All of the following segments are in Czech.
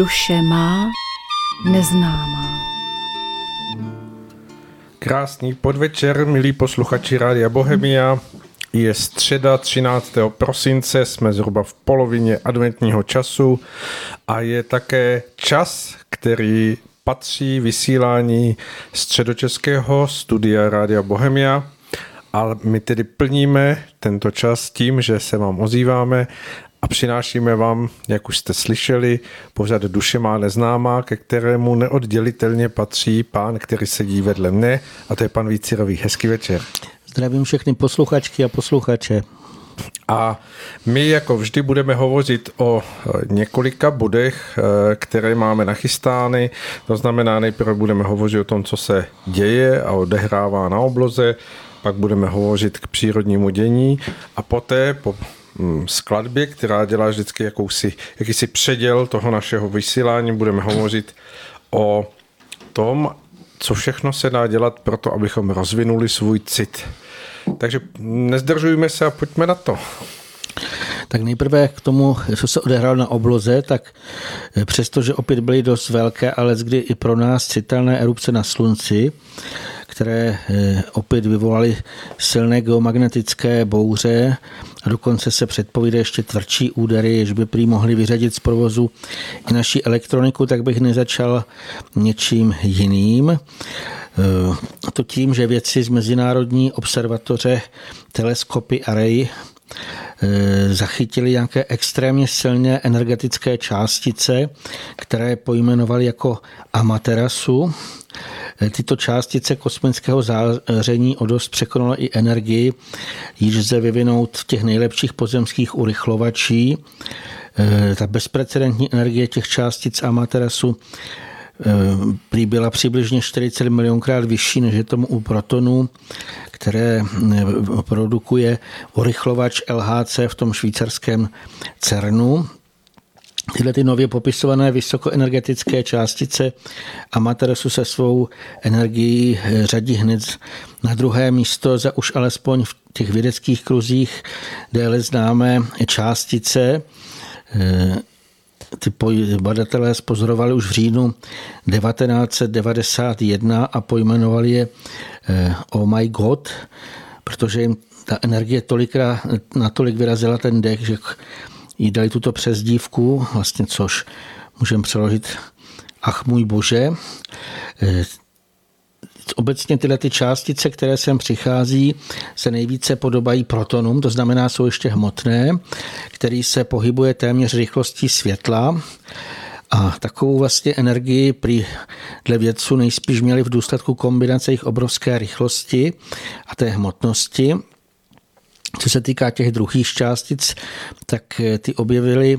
Duše má neznámá. Krásný podvečer, milí posluchači Rádia Bohemia. Je středa 13. prosince, jsme zhruba v polovině adventního času a je také čas, který patří vysílání středočeského studia Rádia Bohemia. A my tedy plníme tento čas tím, že se vám ozýváme a přinášíme vám, jak už jste slyšeli, pořad Duše má neznámá, ke kterému neoddělitelně patří pán, který sedí vedle mne, a to je pan Vícirový. Hezký večer. Zdravím všechny posluchačky a posluchače. A my jako vždy budeme hovořit o několika bodech, které máme nachystány. To znamená, nejprve budeme hovořit o tom, co se děje a odehrává na obloze, pak budeme hovořit k přírodnímu dění a poté po skladbě, která dělá vždycky jakousi, jakýsi předěl toho našeho vysílání. Budeme hovořit o tom, co všechno se dá dělat pro to, abychom rozvinuli svůj cit. Takže nezdržujme se a pojďme na to. Tak nejprve k tomu, co se odehrálo na obloze, tak přestože opět byly dost velké, ale kdy i pro nás citelné erupce na slunci, které eh, opět vyvolaly silné geomagnetické bouře a dokonce se předpovídá ještě tvrdší údery, jež by prý mohly vyřadit z provozu i naší elektroniku, tak bych nezačal něčím jiným. Eh, to tím, že vědci z Mezinárodní observatoře teleskopy Array zachytili nějaké extrémně silné energetické částice, které pojmenovali jako Amaterasu Tyto částice kosmického záření o dost překonaly i energii, již lze vyvinout v těch nejlepších pozemských urychlovačí. E, ta bezprecedentní energie těch částic Amaterasu prý byla přibližně 40 milionkrát vyšší, než je tomu u protonů, které e, produkuje urychlovač LHC v tom švýcarském CERNu. Tyhle ty nově popisované vysokoenergetické částice Amaterasu se svou energií řadí hned na druhé místo za už alespoň v těch vědeckých kruzích déle známé částice. Ty badatelé spozorovali už v říjnu 1991 a pojmenovali je eh, Oh my God, protože jim ta energie tolikrát, natolik vyrazila ten dech, že jí dali tuto přezdívku, vlastně což můžeme přeložit ach můj bože. Obecně tyhle ty částice, které sem přichází, se nejvíce podobají protonům, to znamená, jsou ještě hmotné, který se pohybuje téměř rychlostí světla. A takovou vlastně energii při dle vědců nejspíš měli v důsledku kombinace jejich obrovské rychlosti a té hmotnosti. Co se týká těch druhých částic, tak eh, ty objevili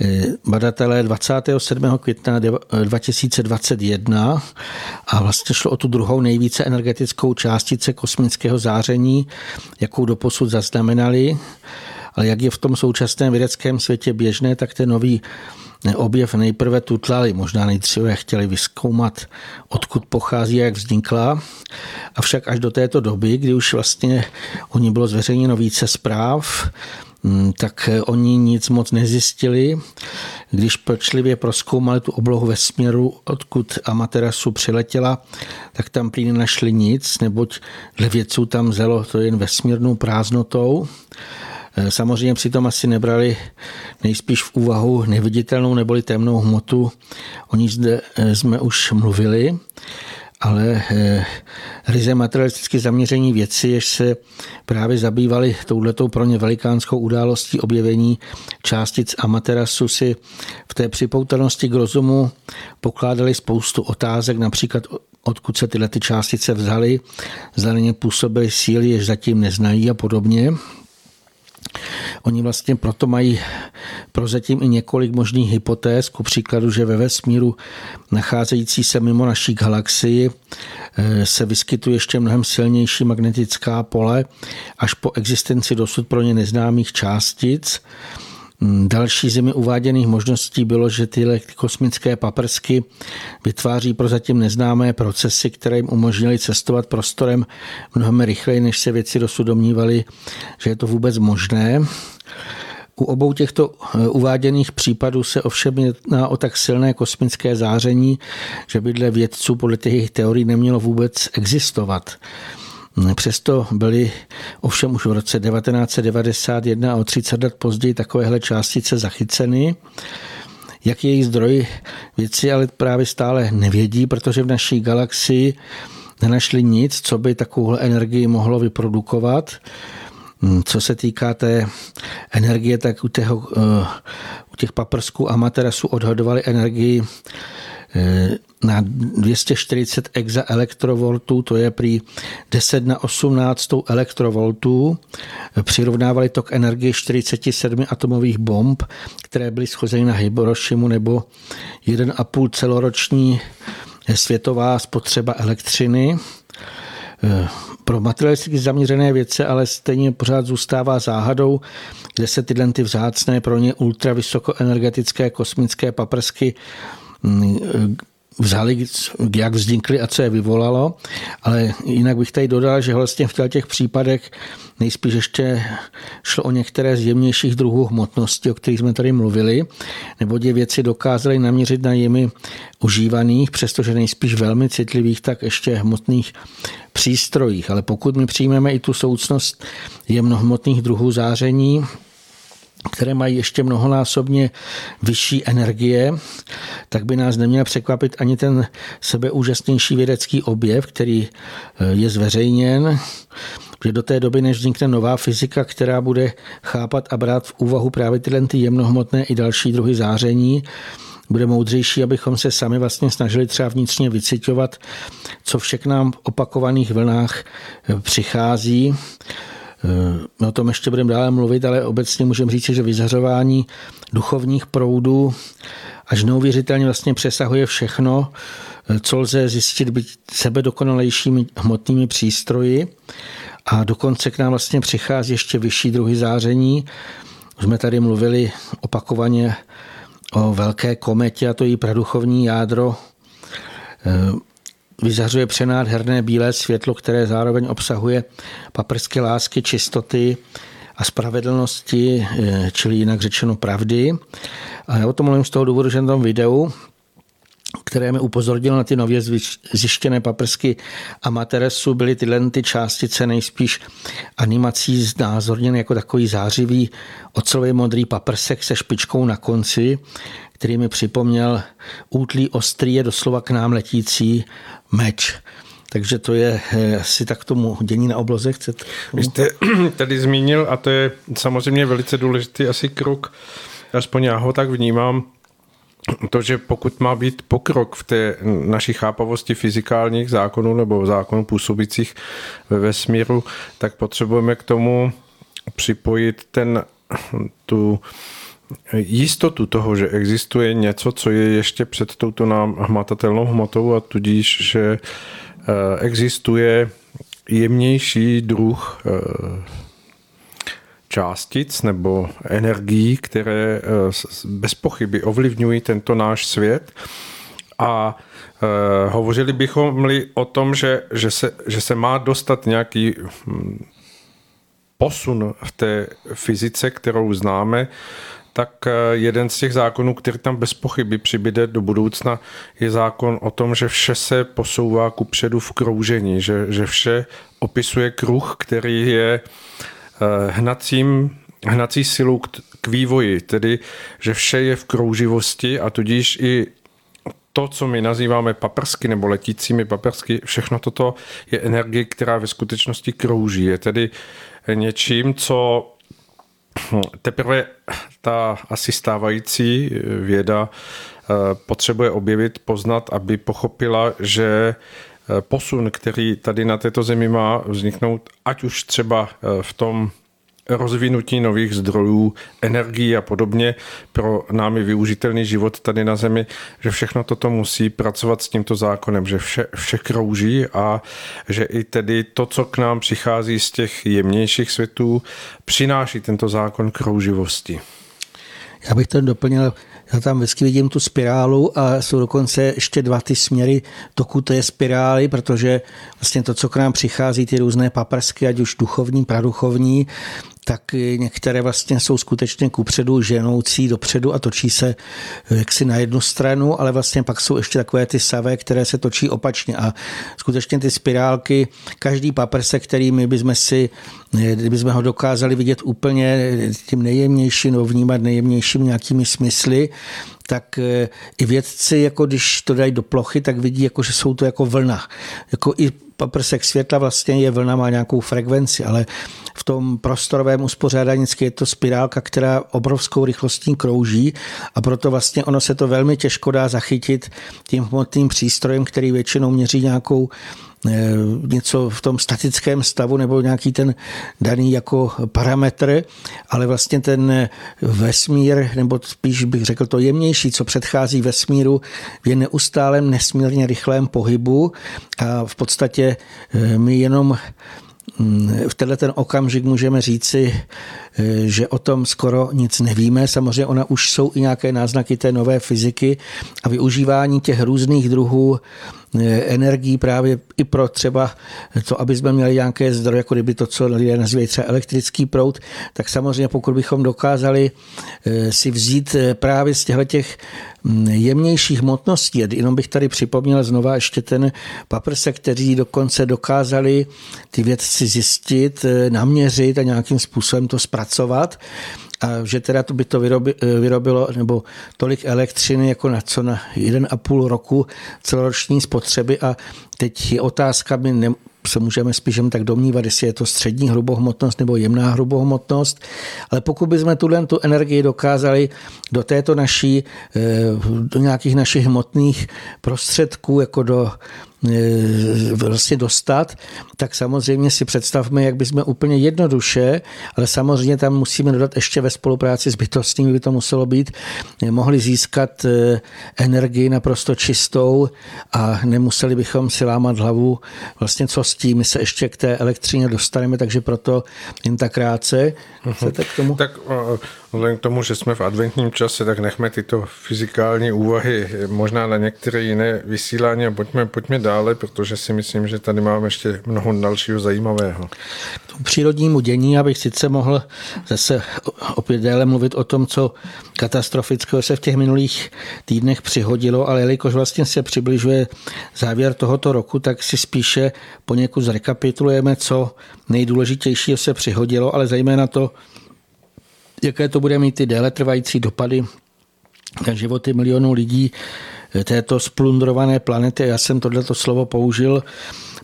eh, badatelé 27. května 2021 a vlastně šlo o tu druhou nejvíce energetickou částice kosmického záření, jakou doposud zaznamenali. Ale jak je v tom současném vědeckém světě běžné, tak ten nový objev nejprve tutlali, možná nejdříve chtěli vyskoumat, odkud pochází a jak vznikla. Avšak až do této doby, kdy už vlastně o ní bylo zveřejněno více zpráv, mm, tak oni nic moc nezjistili. Když pečlivě proskoumali tu oblohu ve směru, odkud Amaterasu přiletěla, tak tam prý nenašli nic, neboť dle tam zelo to jen vesmírnou prázdnotou. Eh, samozřejmě přitom asi nebrali nejspíš v úvahu neviditelnou neboli temnou hmotu. O ní zde eh, jsme už mluvili, ale eh, ryze materialisticky zaměření věci, jež se právě zabývali touhletou pro ně velikánskou událostí objevení částic Amaterasu si v té připoutanosti k rozumu pokládali spoustu otázek, například odkud se tyhle ty částice vzaly, zda na ně působily síly, jež zatím neznají a podobně. Oni vlastně proto mají prozatím i několik možných hypotéz, ku příkladu, že ve vesmíru nacházející se mimo naší galaxii eh, se vyskytuje ještě mnohem silnější magnetická pole až po existenci dosud pro ně neznámých částic. Mm, další zimy uváděných možností bylo, že tyhle kosmické paprsky vytváří prozatím neznámé procesy, které jim umožnily cestovat prostorem mnohem rychleji, než se věci dosud domnívali, že je to vůbec možné. U obou těchto eh, uváděných případů se ovšem jedná o tak silné kosmické záření, že by dle vědců podle těch teorií nemělo vůbec existovat. Přesto byly ovšem už v roce 1991 a o 30 let později takovéhle částice zachyceny. Jak je její zdroj věci ale právě stále nevědí, protože v naší galaxii nenašli nic, co by takovou energii mohlo vyprodukovat. Co se týká té energie, tak u, těho, eh, u těch paprsků a materasu odhadovali energii na 240 exaelektrovoltů, to je prý 10 na 18 elektrovoltů. Přirovnávali to k energii 47 atomových bomb, které byly schozeny na Hirošimu nebo 1,5 celoroční světová spotřeba elektřiny. Pro materialisticky zaměřené věce ale stejně pořád zůstává záhadou, kde se tyhle ty vzácné pro ně ultravysokoenergetické kosmické paprsky vzali, jak vznikly a co je vyvolalo, ale jinak bych tady dodal, že vlastně v těch případech nejspíš ještě šlo o některé z jemnějších druhů hmotnosti, o kterých jsme tady mluvili, nebo je věci dokázali naměřit na jimi užívaných, přestože nejspíš velmi citlivých, tak ještě hmotných přístrojích. Ale pokud my přijmeme i tu soucnost jemnohmotných druhů záření, které mají ještě mnohonásobně vyšší energie, tak by nás neměl překvapit ani ten sebeúžasnější vědecký objev, který eh, je zveřejněn, že do té doby, než vznikne nová fyzika, která bude chápat a brát v úvahu právě tyhle ty jemnohmotné i další druhy záření, bude moudřejší, abychom se sami vlastně snažili třeba vnitřně vycitovat, co všechno nám v opakovaných vlnách eh, přichází my o tom ještě budeme dále mluvit, ale obecně můžeme říct, že vyzařování duchovních proudů až neuvěřitelně vlastně přesahuje všechno, co lze zjistit být sebe dokonalejšími hmotnými přístroji a dokonce k nám vlastně přichází ještě vyšší druhy záření. Už jsme tady mluvili opakovaně o velké kometě a to její praduchovní jádro vyzařuje přenádherné bílé světlo, které zároveň obsahuje paprsky lásky, čistoty a spravedlnosti, eh, čili jinak řečeno pravdy. A já o tom mluvím z toho důvodu, že na tom videu které mi upozornilo na ty nově zjištěné paprsky Amateresu, byly tyhle ty částice nejspíš animací znázorněny jako takový zářivý ocelový modrý paprsek se špičkou na konci, který mi připomněl útlý ostrý je doslova k nám letící meč. Takže to je eh, asi tak tomu dění na obloze. Chcete? Vy jste tady zmínil, a to je samozřejmě velice důležitý asi krok, aspoň já ho tak vnímám, to, že pokud má být pokrok v té naší chápavosti fyzikálních zákonů nebo zákonů působících ve vesmíru, tak potřebujeme k tomu připojit ten, tu jistotu toho, že existuje něco, co je ještě před touto nám hmatatelnou hmotou a tudíž, že eh, existuje jemnější druh eh, částic nebo energií, které eh, bez pochyby ovlivňují tento náš svět. A hovořili bychom o tom, že, že, se, že se má dostat nějaký hm, posun v té fyzice, kterou známe, tak eh, jeden z těch zákonů, který tam bez pochyby přibyde do budoucna, je zákon o tom, že vše se posouvá ku předu v kroužení, že, že vše opisuje kruh, který je eh, hnacím, hnací silou k, k vývoji, tedy že vše je v krouživosti a tudíž i to, co my nazýváme paprsky nebo letícími paprsky, všechno toto je energie, která ve skutečnosti krouží. Je tedy něčím, co teprve ta asi stávající věda eh, potřebuje objevit, poznat, aby pochopila, že eh, posun, který tady na této zemi má vzniknout, ať už třeba eh, v tom rozvinutí nových zdrojů, energií a podobně pro námi využitelný život tady na Zemi, že všechno toto musí pracovat s tímto zákonem, že vše, vše krouží a že i tedy to, co k nám přichází z těch jemnějších světů, přináší tento zákon krouživosti. Já bych to doplnil, já tam vždycky vidím tu spirálu a jsou dokonce ještě dva ty směry toku té spirály, protože vlastně to, co k nám přichází, ty různé paprsky, ať už duchovní, praduchovní, tak některé vlastně jsou skutečně kupředu ženoucí dopředu a točí se jaksi na jednu stranu, ale vlastně pak jsou ještě takové ty savé, které se točí opačně. A skutečně ty spirálky, každý paprsek, který my bychom si kdybychom ho dokázali vidět úplně tím nejjemnějším nebo vnímat nejjemnějším nějakými smysly, tak eh, i vědci, jako když to dají do plochy, tak vidí, jako, že jsou to jako vlna. Jako i paprsek světla vlastně je vlna, má nějakou frekvenci, ale v tom prostorovém uspořádání je to spirálka, která obrovskou rychlostí krouží a proto vlastně ono se to velmi těžko dá zachytit tím hmotným přístrojem, který většinou měří nějakou něco v tom statickém stavu nebo nějaký ten daný jako parametr, ale vlastně ten vesmír, nebo spíš bych řekl to jemnější, co předchází vesmíru, je neustálém nesmírně rychlém pohybu a v podstatě eh, my jenom v tenhle ten okamžik můžeme říci, eh, že o tom skoro nic nevíme. Samozřejmě ona už jsou i nějaké náznaky té nové fyziky a využívání těch různých druhů eh, energií právě i pro třeba to, aby jsme měli nějaké zdroje, jako kdyby to, co lidé nazývají třeba elektrický proud, tak samozřejmě pokud bychom dokázali eh, si vzít právě z těchto těch jemnějších hmotností. Jenom bych tady připomněl znova ještě ten paprsek, kteří dokonce dokázali ty vědci zjistit, eh, naměřit a nějakým způsobem to zpracovat a že teda to by to eh, vyrobilo nebo tolik elektřiny jako na co na jeden a půl roku celoroční spotřeby. A teď je otázka, my ne, se můžeme spíš tak domnívat, jestli je to střední hrubohmotnost nebo jemná hrubohmotnost, ale pokud bychom tuhle tu energii dokázali do této naší, eh, do nějakých našich hmotných prostředků, jako do vlastně dostat, tak samozřejmě si představme, jak bychom úplně jednoduše, ale samozřejmě tam musíme dodat ještě ve spolupráci s bytostnými, by to muselo být, mohli získat e, energii naprosto čistou a nemuseli bychom si lámat hlavu vlastně co s tím. My se ještě k té elektřině dostaneme, takže proto jen tak krátce. Chcete k tomu? Tak Vzhledem k tomu, že jsme v adventním čase, tak nechme tyto fyzikální úvahy možná na některé jiné vysílání a pojďme, pojďme dále, protože si myslím, že tady máme ještě mnoho dalšího zajímavého. K přírodnímu dění, abych sice mohl zase opět déle mluvit o tom, co katastrofického se v těch minulých týdnech přihodilo, ale jelikož vlastně se přibližuje závěr tohoto roku, tak si spíše poněkud zrekapitulujeme, co nejdůležitějšího se přihodilo, ale zejména to, jaké to bude mít ty déle trvající dopady na životy milionů lidí této splundrované planety. Já jsem tohleto slovo použil,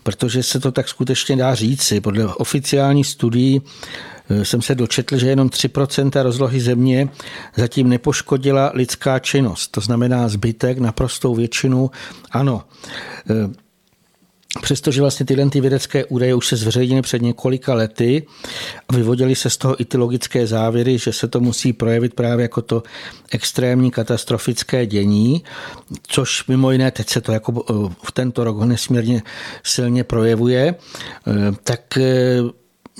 protože se to tak skutečně dá říci. Podle oficiální studií eh, jsem se dočetl, že jenom 3% rozlohy země zatím nepoškodila lidská činnost. To znamená zbytek, naprostou většinu, ano. Přestože vlastně tyhle ty vědecké údaje už se zveřejnily před několika lety vyvodily se z toho i ty logické závěry, že se to musí projevit právě jako to extrémní katastrofické dění, což mimo jiné teď se to jako eh, v tento rok nesmírně silně projevuje, eh, tak eh,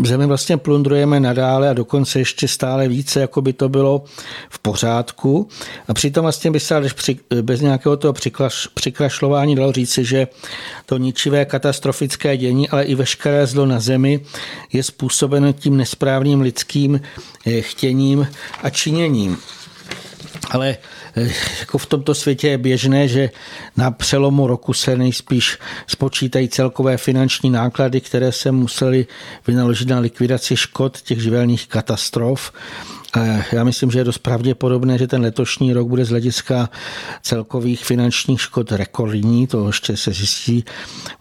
zemi vlastně plundrujeme nadále a dokonce ještě stále více, jako by to bylo v pořádku. A přitom vlastně by se bez nějakého toho přiklaš, přikrašlování dalo říci, že to ničivé katastrofické dění, ale i veškeré zlo na zemi je způsobeno tím nesprávným lidským eh, chtěním a činěním. Ale jako v tomto světě je běžné, že na přelomu roku se nejspíš spočítají celkové finanční náklady, které se museli vynaložit na likvidaci škod těch živelných katastrof já myslím, že je dost pravděpodobné, že ten letošní rok bude z hlediska celkových finančních škod rekordní, to ještě se zjistí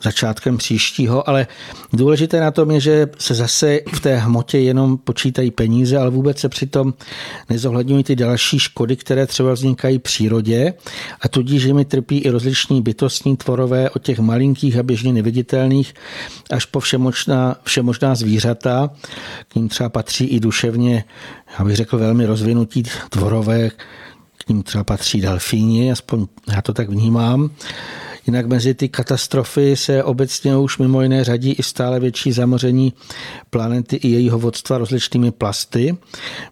začátkem příštího, ale důležité na tom je, že se zase v té hmotě jenom počítají peníze, ale vůbec se přitom nezohledňují ty další škody, které třeba vznikají přírodě. A tudíž jimi trpí i rozliční bytostní tvorové od těch malinkých a běžně neviditelných až po všemožná, všemožná zvířata, k ním třeba patří i duševně já bych řekl, velmi rozvinutí tvorové, k ním třeba patří delfíni, aspoň já to tak vnímám. Jinak mezi ty katastrofy se obecně už mimo jiné řadí i stále větší zamoření planety i jejího vodstva rozličnými plasty.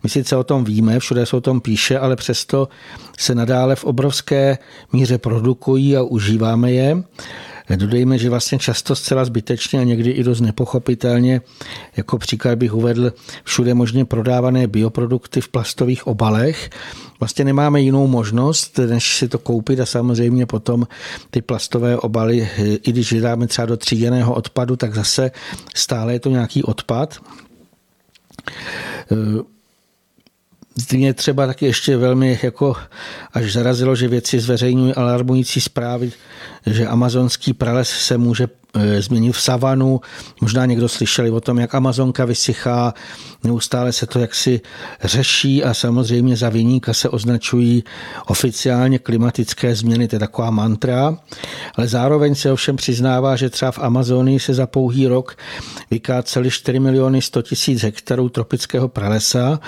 My sice o tom víme, všude se o tom píše, ale přesto se nadále v obrovské míře produkují a užíváme je. Dodejme, že vlastně často zcela zbytečně a někdy i dost nepochopitelně, jako příklad bych uvedl všude možně prodávané bioprodukty v plastových obalech. Vlastně nemáme jinou možnost, než si to koupit a samozřejmě potom ty plastové obaly, i když dáme třeba do tříděného odpadu, tak zase stále je to nějaký odpad. Mě třeba taky ještě velmi jako až zarazilo, že věci zveřejňují alarmující zprávy, že amazonský prales se může e, změnit v savanu. Možná někdo slyšeli o tom, jak Amazonka vysychá, neustále se to jaksi řeší a samozřejmě za vyníka se označují oficiálně klimatické změny, to je taková mantra, ale zároveň se ovšem přiznává, že třeba v Amazonii se za pouhý rok vykáceli 4 miliony 100 tisíc hektarů tropického pralesa,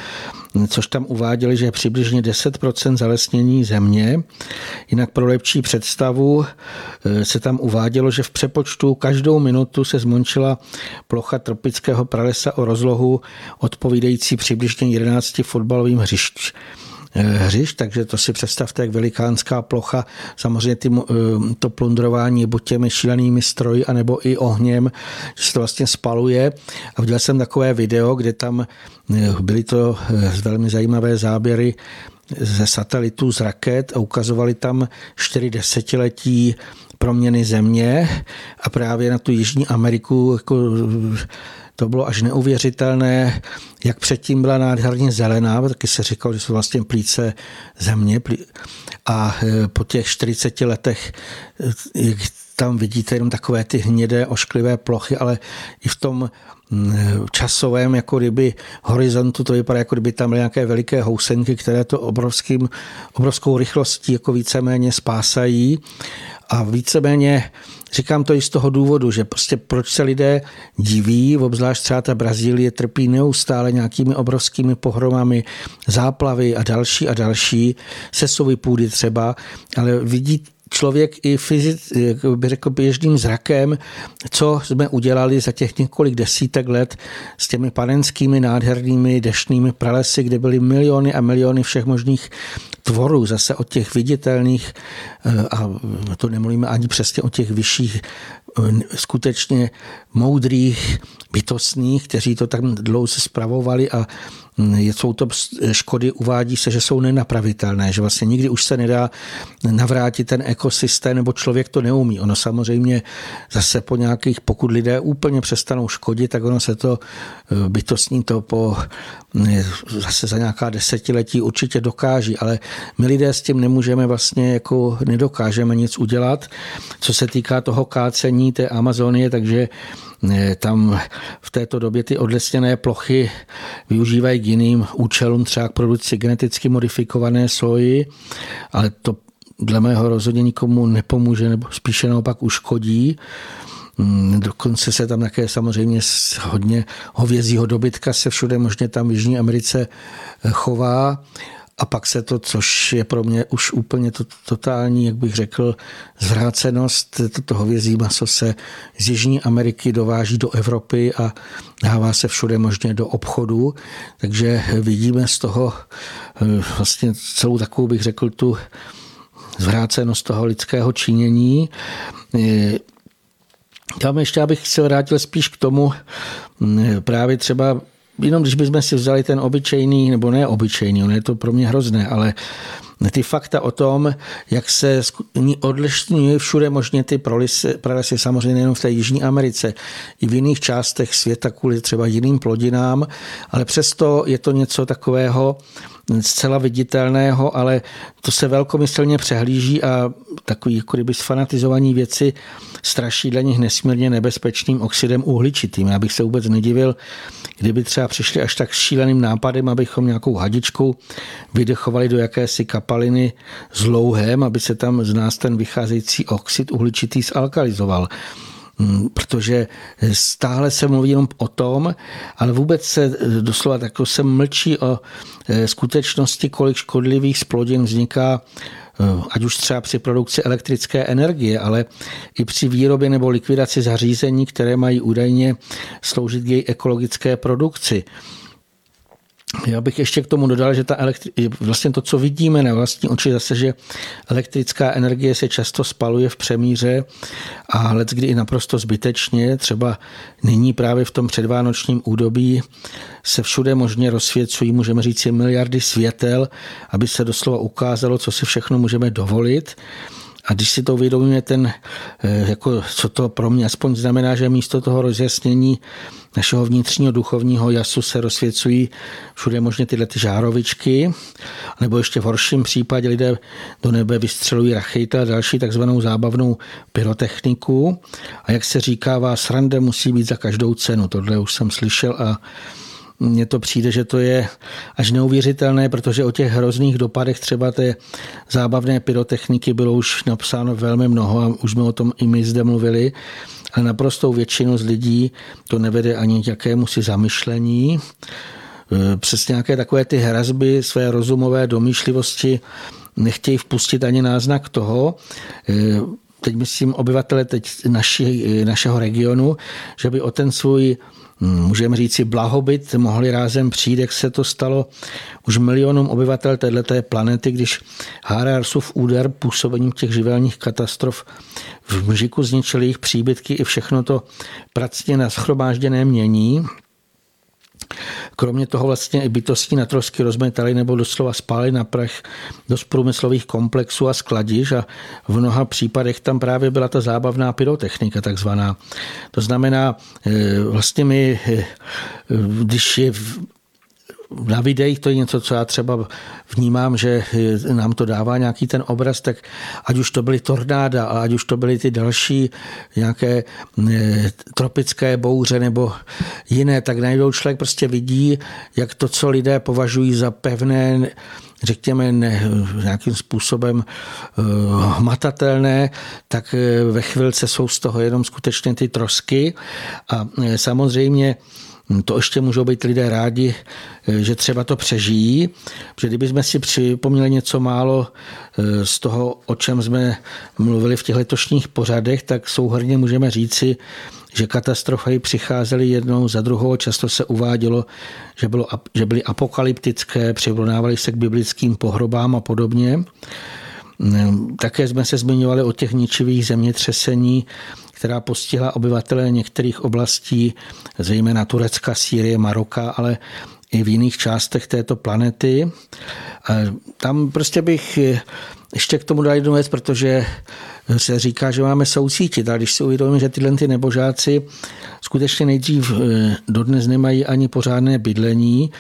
což tam uváděli, že je přibližně 10% zalesnění země. Jinak pro lepší představu se tam uvádělo, že v přepočtu každou minutu se zmončila plocha tropického pralesa o rozlohu odpovídající přibližně 11 fotbalovým hřišť eh, hřiš, takže to si představte, jak velikánská plocha. Samozřejmě ty, eh, to plundrování buď těmi šílenými stroji, anebo i ohněm, že se to vlastně spaluje. A viděl jsem takové video, kde tam byly to velmi zajímavé záběry ze satelitů, z raket a ukazovali tam čtyři desetiletí proměny země. A právě na tu Jižní Ameriku jako to bylo až neuvěřitelné, jak předtím byla nádherně zelená, taky se říkalo, že jsou vlastně plíce země a e, po těch 40 letech jak tam vidíte jenom takové ty hnědé ošklivé plochy, ale i v tom časovém jako kdyby horizontu to vypadá, jako kdyby tam byly nějaké veliké housenky, které to obrovským, obrovskou rychlostí jako víceméně spásají. A víceméně říkám to i z toho důvodu, že prostě proč se lidé diví, obzvlášť třeba ta Brazílie trpí neustále nějakými obrovskými pohromami, záplavy a další a další, sesovy půdy třeba, ale vidí člověk i fyzic, by řekl běžným zrakem, co jsme udělali za těch několik desítek let s těmi panenskými nádhernými deštnými pralesy, kde byly miliony a miliony všech možných tvorů, zase od těch viditelných, eh, a to nemluvíme ani přesně o těch vyšších, eh, skutečně moudrých, bytostných, kteří to tam dlouho spravovali a jsou to škody, uvádí se, že jsou nenapravitelné, že vlastně nikdy už se nedá navrátit ten ekosystém, nebo člověk to neumí. Ono samozřejmě zase po nějakých, pokud lidé úplně přestanou škodit, tak ono se to eh, bytostní to po zase za nějaká desetiletí určitě dokáží, ale my lidé s tím nemůžeme vlastně jako nedokážeme nic udělat. Co se týká toho kácení té Amazonie, takže eh, tam v této době ty odlesněné plochy využívají k jiným účelům, třeba k produkci geneticky modifikované soji, ale to dle mého rozhodně nikomu nepomůže, nebo spíše naopak uškodí. Mm, dokonce se tam také samozřejmě hodně hovězího dobytka se všude možně tam v Jižní Americe eh, chová a pak se to, což je pro mě už úplně to, totální, jak bych řekl, zvrácenost, toto hovězí maso se z Jižní Ameriky dováží do Evropy a dává se všude možně do obchodu, takže vidíme z toho eh, vlastně celou takovou, bych řekl, tu zvrácenost toho lidského činění. Tam ještě abych se vrátil spíš k tomu, právě třeba jenom když bychom si vzali ten obyčejný, nebo ne obyčejný, on je to pro mě hrozné, ale ty fakta o tom, jak se odlišňují všude možně ty pralesy, pralesy, samozřejmě nejen v té Jižní Americe, i v jiných částech světa kvůli třeba jiným plodinám, ale přesto je to něco takového, zcela viditelného, ale to se velkomyslně přehlíží a takový jako kdyby sfanatizovaní věci straší dla nich nesmírně nebezpečným oxidem uhličitým. Já bych se vůbec nedivil, kdyby třeba přišli až tak šíleným nápadem, abychom nějakou hadičku vydechovali do jakési kapaliny s louhem, aby se tam z nás ten vycházející oxid uhličitý zalkalizoval. Mm, protože stále se mluví jenom o tom, ale vůbec se eh, doslova tak se mlčí o eh, skutečnosti, kolik škodlivých splodin vzniká eh, ať už třeba při produkci elektrické energie, ale i při výrobě nebo likvidaci zařízení, které mají údajně sloužit k její ekologické produkci. Já bych ještě k tomu dodal, že ta elektri- vlastně to, co vidíme na vlastní oči, zase, že elektrická energie se často spaluje v přemíře a let kdy i naprosto zbytečně. Třeba nyní právě v tom předvánočním údobí se všude možně rozsvěcují, můžeme říct, miliardy světel, aby se doslova ukázalo, co si všechno můžeme dovolit. A když si to uvědomíme, ten, eh, jako, co to pro mě aspoň znamená, že místo toho rozjasnění našeho vnitřního duchovního jasu se rozsvěcují všude možně tyhle ty žárovičky, nebo ještě v horším případě lidé do nebe vystřelují rachejta a další takzvanou zábavnou pyrotechniku. A jak se říká, srande musí být za každou cenu. Tohle už jsem slyšel a mně to přijde, že to je až neuvěřitelné, protože o těch hrozných dopadech třeba té zábavné pyrotechniky bylo už napsáno velmi mnoho a už jsme o tom i my zde mluvili, ale naprostou většinu z lidí to nevede ani k jakému si zamyšlení. E, přes nějaké takové ty hrazby své rozumové domýšlivosti nechtějí vpustit ani náznak toho, e, teď myslím obyvatele teď naši, našeho regionu, že by o ten svůj můžeme říci blahobyt, mohli rázem přijít, jak se to stalo. Už milionům obyvatel této planety, když Hararsův úder působením těch živelních katastrof v Mžiku zničil jejich příbytky i všechno to pracně naschromážděné mění, Kromě toho vlastně i bytosti na trosky rozmetali nebo doslova spáli na prach do průmyslových komplexů a skladiš a v mnoha případech tam právě byla ta zábavná pyrotechnika takzvaná. To znamená, eh, vlastně my, eh, když je na videích to je něco, co já třeba vnímám, že nám to dává nějaký ten obraz, tak ať už to byly tornáda, a ať už to byly ty další nějaké eh, tropické bouře nebo jiné, tak najednou člověk prostě vidí, jak to, co lidé považují za pevné, řekněme, ne, nějakým způsobem uh, hmatatelné, tak eh, ve chvilce jsou z toho jenom skutečně ty trosky. A samozřejmě Hm, to ještě můžou být lidé rádi, eh, že třeba to přežijí, protože kdybychom si připomněli něco málo eh, z toho, o čem jsme mluvili v těch letošních pořadech, tak souhrně můžeme říci, že katastrofy přicházely jednou za druhou. Často se uvádělo, že, bylo, že byly apokalyptické, přirovnávaly se k biblickým pohrobám a podobně. Hm, také jsme se zmiňovali o těch ničivých zemětřesení, která postihla obyvatele některých oblastí, zejména Turecka, Sýrie, Maroka, ale i v jiných částech této planety. Tam prostě bych ještě k tomu dal jednu věc, protože se říká, že máme soucítit. A když si uvědomíme, že tyhle ty nebožáci skutečně nejdřív eh, dodnes nemají ani pořádné bydlení,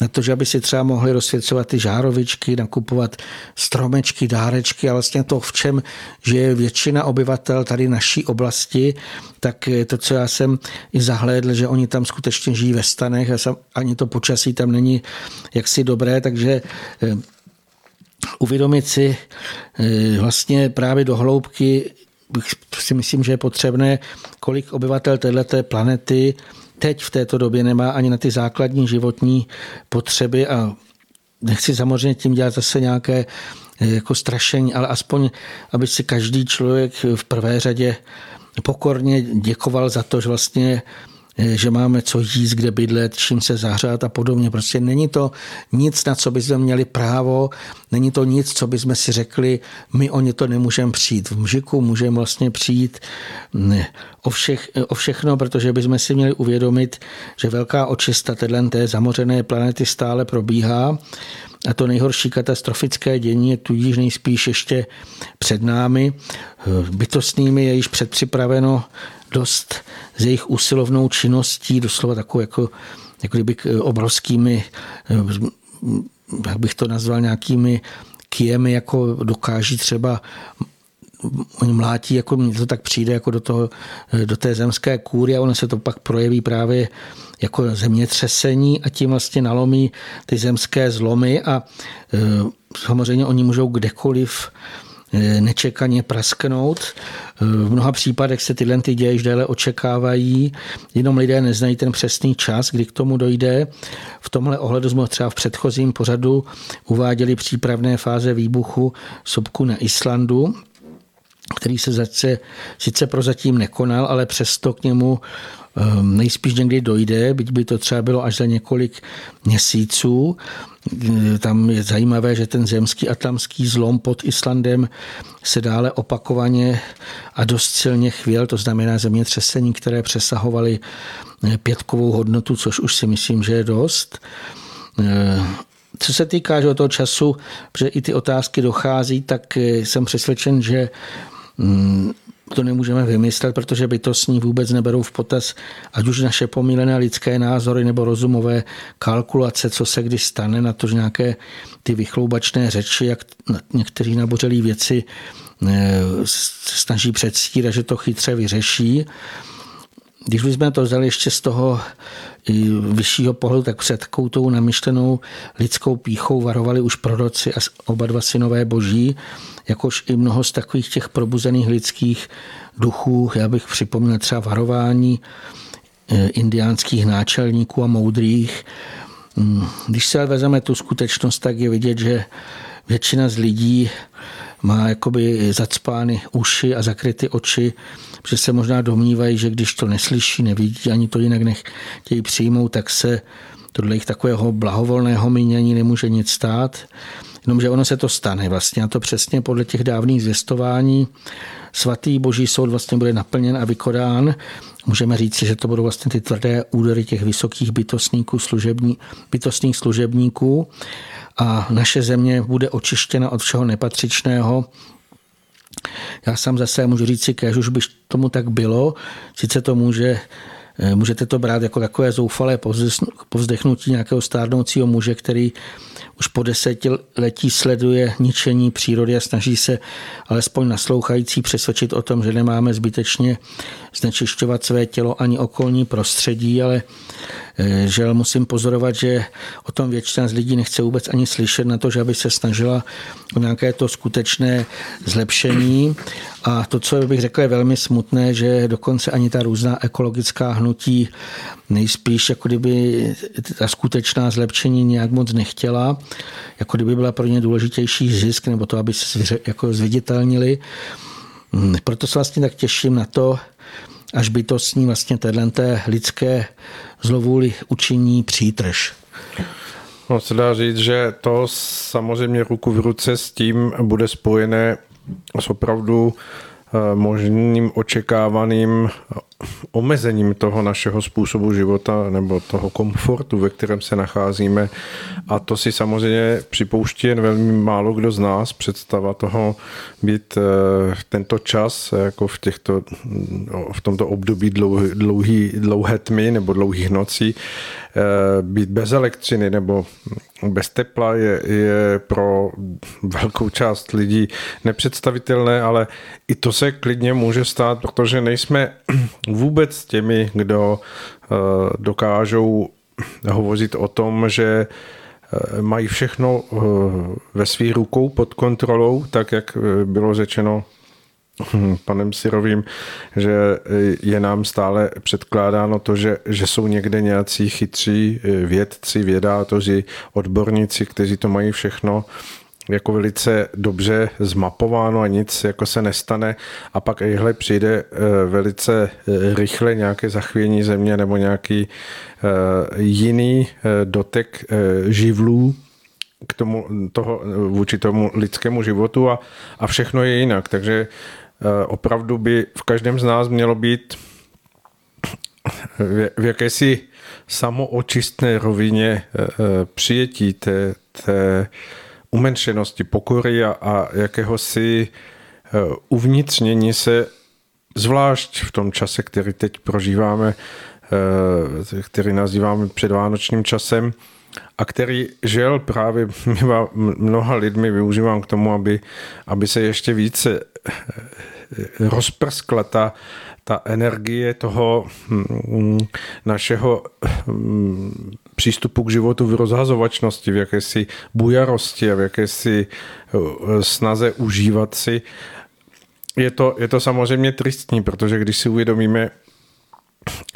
na to, že aby si třeba mohli rozsvěcovat ty žárovičky, nakupovat stromečky, dárečky a vlastně to, v čem je většina obyvatel tady naší oblasti, tak to, co já jsem i zahlédl, že oni tam skutečně žijí ve stanech a ani to počasí tam není jaksi dobré, takže eh, uvědomit si eh, vlastně právě do hloubky si myslím, že je potřebné, kolik obyvatel této planety teď v této době nemá ani na ty základní životní potřeby a nechci samozřejmě tím dělat zase nějaké eh, jako strašení, ale aspoň, aby si každý člověk v prvé řadě pokorně děkoval za to, že vlastně že máme co jíst, kde bydlet, čím se zahřát a podobně. Prostě není to nic, na co bychom měli právo, není to nic, co bychom si řekli, my o ně to nemůžeme přijít. V mžiku můžeme vlastně přijít ne, o, všech, o všechno, protože bychom si měli uvědomit, že velká očista té zamořené planety stále probíhá a to nejhorší katastrofické dění je tudíž nejspíš ještě před námi. Eh, bytostnými je již předpřipraveno dost s jejich usilovnou činností, doslova takovou jako, jako kdyby obrovskými, eh, jak bych to nazval, nějakými kiemi, jako dokáží třeba oni mlátí, jako mně to tak přijde, jako do, toho, eh, do té zemské kůry a ono se to pak projeví právě jako zemětřesení a tím vlastně nalomí ty zemské zlomy a samozřejmě oni můžou kdekoliv Eh, nečekaně prasknout. Eh, v mnoha případech se tyhle ty děje déle očekávají, jenom lidé neznají ten přesný čas, kdy k tomu dojde. V tomhle ohledu jsme třeba v předchozím pořadu uváděli přípravné fáze výbuchu sopku na Islandu, který se zase, sice prozatím nekonal, ale přesto k němu nejspíš někdy dojde, byť by to třeba bylo až za několik měsíců. Ehm, tam je zajímavé, že ten zemský atlamský zlom pod Islandem se dále opakovaně a dost silně chvěl, to znamená zemětřesení, které přesahovaly eh, pětkovou hodnotu, což už si myslím, že je dost. Ehm, co se týká že toho času, že i ty otázky dochází, tak eh, jsem přesvědčen, že mm, to nemůžeme vymyslet, protože bytostní vůbec neberou v potaz ať už naše pomílené lidské názory nebo rozumové kalkulace, co se kdy stane, na to, že nějaké ty vychloubačné řeči, jak někteří nabořelí věci eh, snaží předstírat, že to chytře vyřeší. Když bychom to vzali ještě z toho vyššího pohledu, tak před takovou tou namyšlenou lidskou píchou varovali už proroci a oba dva synové boží, jakož i mnoho z takových těch probuzených lidských duchů. Já bych připomněl třeba varování eh, indiánských náčelníků a moudrých. Hmm, když se vezeme tu skutečnost, tak je vidět, že většina z lidí má jakoby zacpány uši a zakryty oči, že se možná domnívají, že když to neslyší, nevidí, ani to jinak nechtějí přijmout, tak se tohle jich takového blahovolného mínění nemůže nic stát. Jenomže ono se to stane vlastně a to přesně podle těch dávných zvěstování. Svatý boží soud vlastně bude naplněn a vykonán. Můžeme říct, že to budou vlastně ty tvrdé údery těch vysokých bytostníků, služební, bytostných služebníků a naše země bude očištěna od všeho nepatřičného, já sám zase můžu říct si, že už by tomu tak bylo, sice to může eh, Můžete to brát jako takové zoufalé povzdechnutí nějakého stárnoucího muže, který už po desetiletí sleduje ničení přírody a snaží se alespoň naslouchající přesvědčit o tom, že nemáme zbytečně znečišťovat své tělo ani okolní prostředí, ale eh, že musím pozorovat, že o tom většina z lidí nechce vůbec ani slyšet na to, že aby se snažila o nějaké to skutečné zlepšení. A to, co bych řekl, je velmi smutné, že dokonce ani ta různá ekologická hnutí nejspíš jako kdyby ta skutečná zlepšení nějak moc nechtěla, jako kdyby byla pro ně důležitější zisk nebo to, aby se jako zviditelnili. Hmm, proto se vlastně tak těším na to, až bytostní vlastně téhle lidské zlovůli učiní přítrž. No, se dá říct, že to samozřejmě ruku v ruce s tím bude spojené s opravdu Eh, možným očekávaným omezením toho našeho způsobu života nebo toho komfortu, ve kterém se nacházíme. A to si samozřejmě připouští jen velmi málo kdo z nás. Představa toho být eh, tento čas jako v, těchto, no, v tomto období dlouhý, dlouhý, dlouhé tmy nebo dlouhých nocí eh, být bez elektřiny nebo bez tepla je, je pro velkou část lidí nepředstavitelné, ale i to se klidně může stát, protože nejsme vůbec těmi, kdo eh, dokážou hovořit o tom, že eh, mají všechno eh, ve svých rukou pod kontrolou, tak jak bylo řečeno panem Sirovým, že je nám stále předkládáno to, že, že jsou někde nějací chytří vědci, vědátoři, odborníci, kteří to mají všechno jako velice dobře zmapováno a nic jako se nestane a pak jihle přijde eh, velice eh, rychle nějaké zachvění země nebo nějaký eh, jiný dotek živlů k tomu, toho, vůči tomu lidskému životu a, a všechno je jinak. Takže opravdu by v každém z nás mělo být v jakési samoočistné rovině přijetí té, té umenšenosti, pokory a, a jakéhosi eh, uvnitřnění se, zvlášť v tom čase, který teď prožíváme, eh, který nazýváme předvánočním časem, a který žel právě mnoha lidmi využívám k tomu, aby, aby se ještě více eh, rozprskla ta, ta energie toho mm, našeho mm, přístupu k životu v rozhazovačnosti, v jakési bujarosti a v jakési eh, snaze užívat si. Je to, je to samozřejmě tristní, protože když si uvědomíme,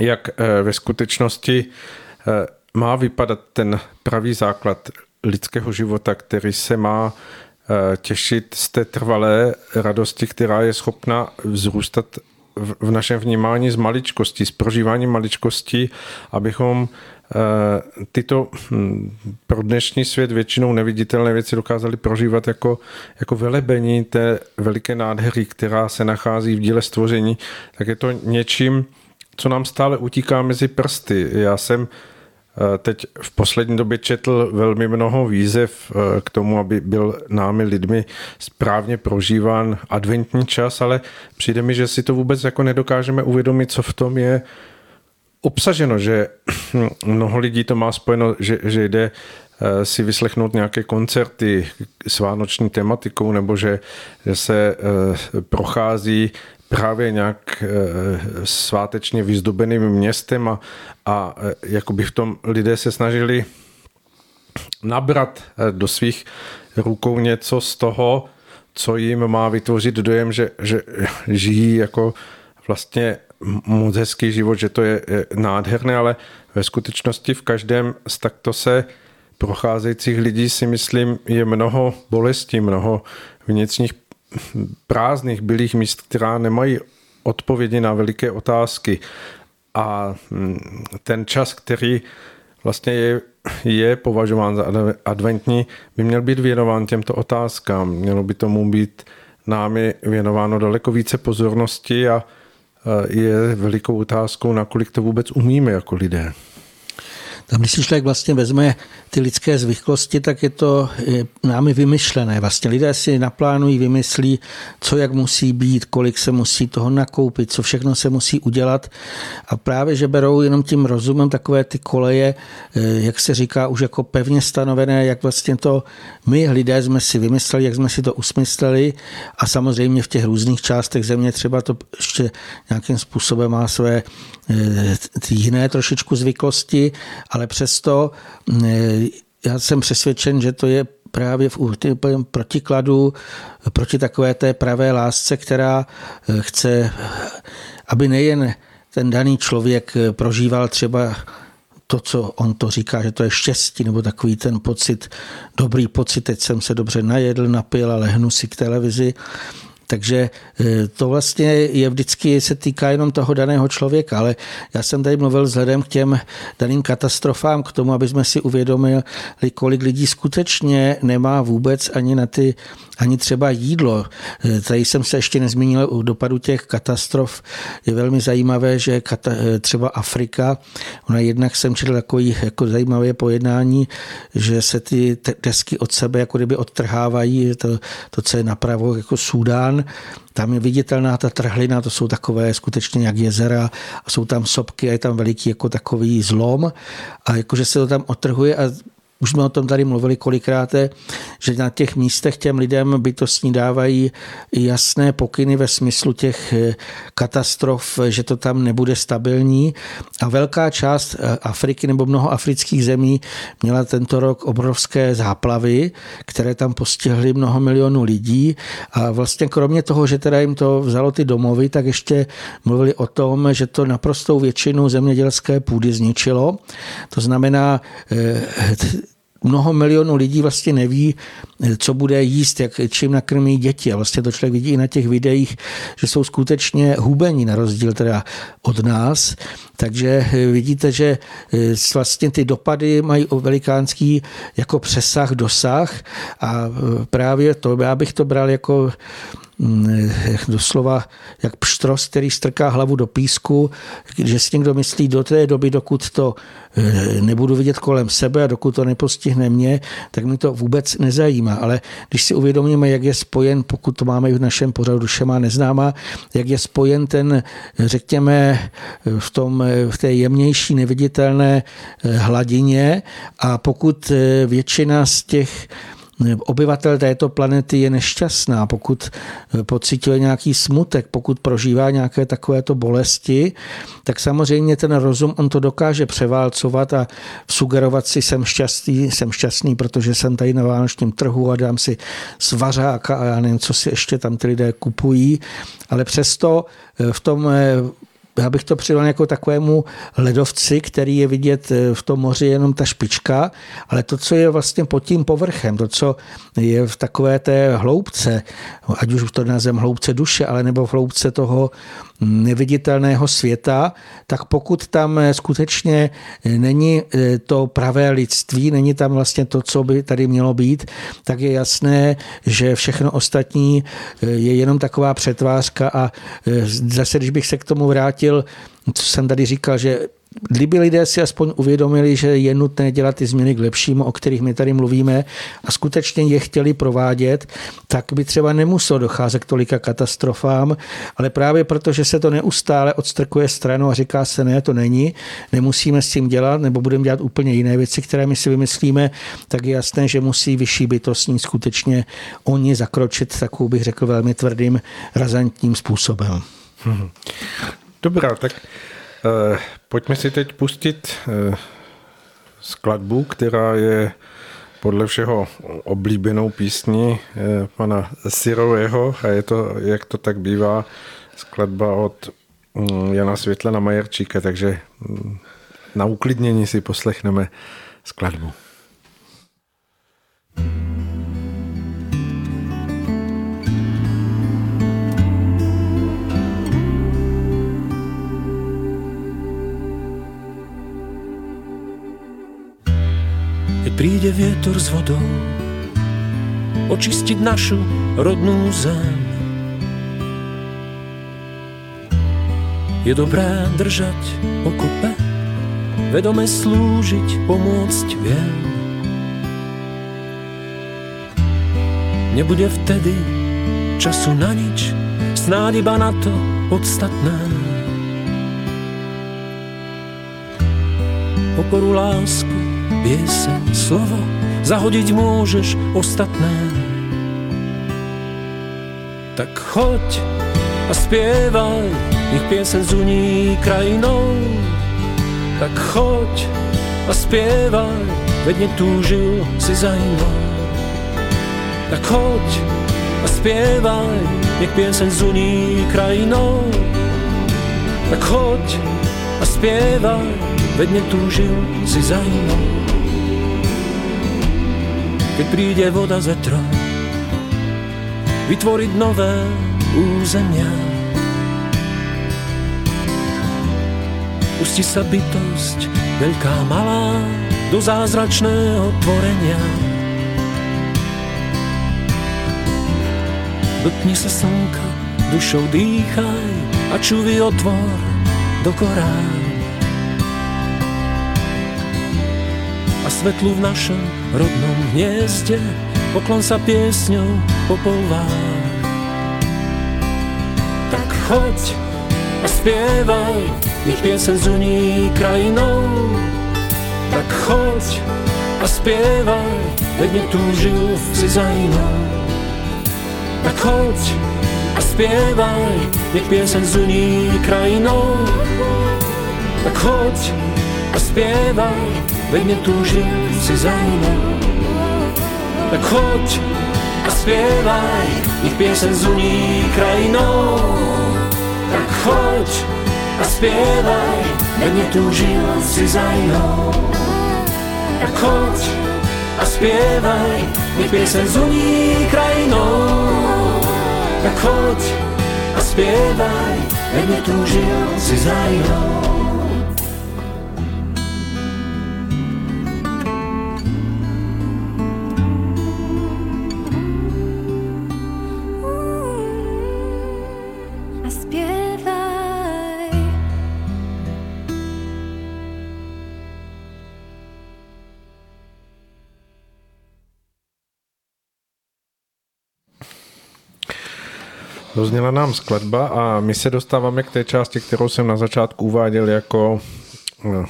jak eh, ve skutečnosti eh, má vypadat ten pravý základ lidského života, který se má těšit z té trvalé radosti, která je schopna vzrůstat v našem vnímání z maličkosti, z prožívání maličkosti, abychom tyto hm, pro dnešní svět většinou neviditelné věci dokázali prožívat jako, jako velebení té veliké nádhery, která se nachází v díle stvoření, tak je to něčím, co nám stále utíká mezi prsty. Já jsem eh, teď v poslední době četl velmi mnoho výzev eh, k tomu, aby byl námi lidmi správně prožíván adventní čas, ale přijde mi, že si to vůbec jako nedokážeme uvědomit, co v tom je obsaženo, že mnoho lidí to má spojeno, že, že jde eh, si vyslechnout nějaké koncerty s vánoční tematikou, nebo že, že se eh, prochází právě nějak eh, svátečně vyzdobeným městem a, a jakoby v tom lidé se snažili nabrat do svých rukou něco z toho, co jim má vytvořit dojem, že, že žijí jako vlastně moc hezký život, že to je nádherné, ale ve skutečnosti v každém z takto se procházejících lidí si myslím je mnoho bolestí, mnoho vnitřních prázdných bylých míst, která nemají odpovědi na veliké otázky. A mm, ten čas, který vlastně je, je považován za adventní, by měl být věnován těmto otázkám. Mělo by tomu být námi věnováno daleko více pozornosti a je velikou otázkou, nakolik to vůbec umíme jako lidé. Tam, když si člověk vlastně vezme ty lidské zvyklosti, tak je to námi vymyšlené. Vlastně lidé si naplánují, vymyslí, co jak musí být, kolik se musí toho nakoupit, co všechno se musí udělat. A právě, že berou jenom tím rozumem takové ty koleje, eh, jak se říká, už jako pevně stanovené, jak vlastně to my lidé jsme si vymysleli, jak jsme si to usmysleli a samozřejmě v těch různých částech země třeba to ještě nějakým způsobem má své eh, ty jiné trošičku zvyklosti, ale přesto eh, já jsem přesvědčen, že to je právě v určitém protikladu proti takové té pravé lásce, která eh, chce, aby nejen ten daný člověk eh, prožíval třeba to, co on to říká, že to je štěstí, nebo takový ten pocit, dobrý pocit, teď jsem se dobře najedl, napil a lehnu si k televizi, takže e, to vlastně je vždycky se týká jenom toho daného člověka, ale já jsem tady mluvil vzhledem k těm daným katastrofám, k tomu, aby jsme si uvědomili, kolik lidí skutečně nemá vůbec ani na ty ani třeba jídlo. E, tady jsem se ještě nezmínil u dopadu těch katastrof. Je velmi zajímavé, že e, třeba Afrika, ona jednak jsem četl takový jako zajímavé pojednání, že se ty desky od sebe jako kdyby odtrhávají, to, to co je napravo jako Súdán, tam je viditelná ta trhlina, to jsou takové skutečně jak jezera a jsou tam sopky a je tam veliký jako takový zlom a jakože se to tam otrhuje a už jsme o tom tady mluvili kolikrát, že na těch místech těm lidem bytostní dávají jasné pokyny ve smyslu těch eh, katastrof, že to tam nebude stabilní. A velká část eh, Afriky nebo mnoho afrických zemí měla tento rok obrovské záplavy, které tam postihly mnoho milionů lidí. A vlastně kromě toho, že teda jim to vzalo ty domovy, tak ještě mluvili o tom, že to naprostou většinu zemědělské půdy zničilo. To znamená, eh, mnoho milionů lidí vlastně neví, co bude jíst, jak, čím nakrmí děti. A vlastně to člověk vidí i na těch videích, že jsou skutečně hubení, na rozdíl teda od nás. Takže vidíte, že vlastně ty dopady mají velikánský jako přesah, dosah a právě to, já bych to bral jako doslova jak pštros, který strká hlavu do písku, že si někdo myslí do té doby, dokud to eh, nebudu vidět kolem sebe a dokud to nepostihne mě, tak mi to vůbec nezajímá. Ale když si uvědomíme, jak je spojen, pokud to máme v našem pořadu duše má jak je spojen ten, řekněme, v, tom, v té jemnější, neviditelné eh, hladině a pokud eh, většina z těch obyvatel této planety je nešťastná, pokud eh, pocituje nějaký smutek, pokud prožívá nějaké takovéto bolesti, tak samozřejmě ten rozum, on to dokáže převálcovat a sugerovat si, jsem šťastný, jsem šťastný, protože jsem tady na vánočním trhu a dám si svařáka a já nevím, co si ještě tam ty lidé kupují, ale přesto eh, v tom eh, já bych to přidal jako takovému ledovci, který je vidět eh, v tom moři jenom ta špička, ale to, co je vlastně pod tím povrchem, to, co je v takové té hloubce, ať už to nazveme hloubce duše, ale nebo v hloubce toho neviditelného světa, tak pokud tam eh, skutečně není to pravé lidství, není tam vlastně to, co by tady mělo být, tak je jasné, že všechno ostatní je jenom taková přetvářka a zase, když bych se k tomu vrátil, co jsem tady říkal, že kdyby lidé si aspoň uvědomili, že je nutné dělat ty změny k lepšímu, o kterých my tady mluvíme, a skutečně je chtěli provádět, tak by třeba nemuselo docházet k tolika katastrofám, ale právě proto, že se to neustále odstrkuje stranu a říká se, ne, to není, nemusíme s tím dělat, nebo budeme dělat úplně jiné věci, které my si vymyslíme, tak je jasné, že musí vyšší bytostní skutečně oni zakročit takovou, bych řekl, velmi tvrdým, razantním způsobem. Hmm. Dobrá, tak eh, pojďme si teď pustit eh, skladbu, která je podle všeho oblíbenou písní eh, pana Sirového a je to, jak to tak bývá, skladba od mm, Jana Světlena Majerčíka, takže mm, na uklidnění si poslechneme skladbu. Príde vietor s vodou očistiť našu rodnú zem. Je dobré držať pokope, vedome slúžiť, pomôcť viem. Nebude vtedy času na nič, snáď iba na to podstatné. Pokoru lásku pieseň, slovo, zahodiť môžeš ostatné. Tak choď a spievaj, nech piesen zuní krajinou. Tak choď a spievaj, veď netúžil si za inou. Tak choď a spievaj, nech piesen zuní krajinou. Tak choď a spievaj, veď netúžil si za keď príde voda z vetrom, vytvoriť nové územia. Pusti sa bytosť, veľká, malá, do zázračného tvorenia. Dotkni sa slnka, dušou dýchaj a čuvy otvor do korán. A svetlu v našom rodnom hniezde, poklon sa piesňou po polvách. Tak choď a spievaj, nech piesen zuní krajinou. Tak choď a spievaj, veď netúžil si za inou. Tak choď a spievaj, nech piesen zuní krajinou. Tak choď a spievaj, veď netúžil si za inou. Tak choď a spievaj, nech piesen zuní krajinou. Tak choď a spievaj, veď netúžil si za inou. Tak choď a spievaj, nech piesen zuní krajinou. Tak choď a spievaj, veď netúžil si za inou. Dozněla nám skladba a my se dostáváme k té části, kterou jsem na začátku uváděl jako no,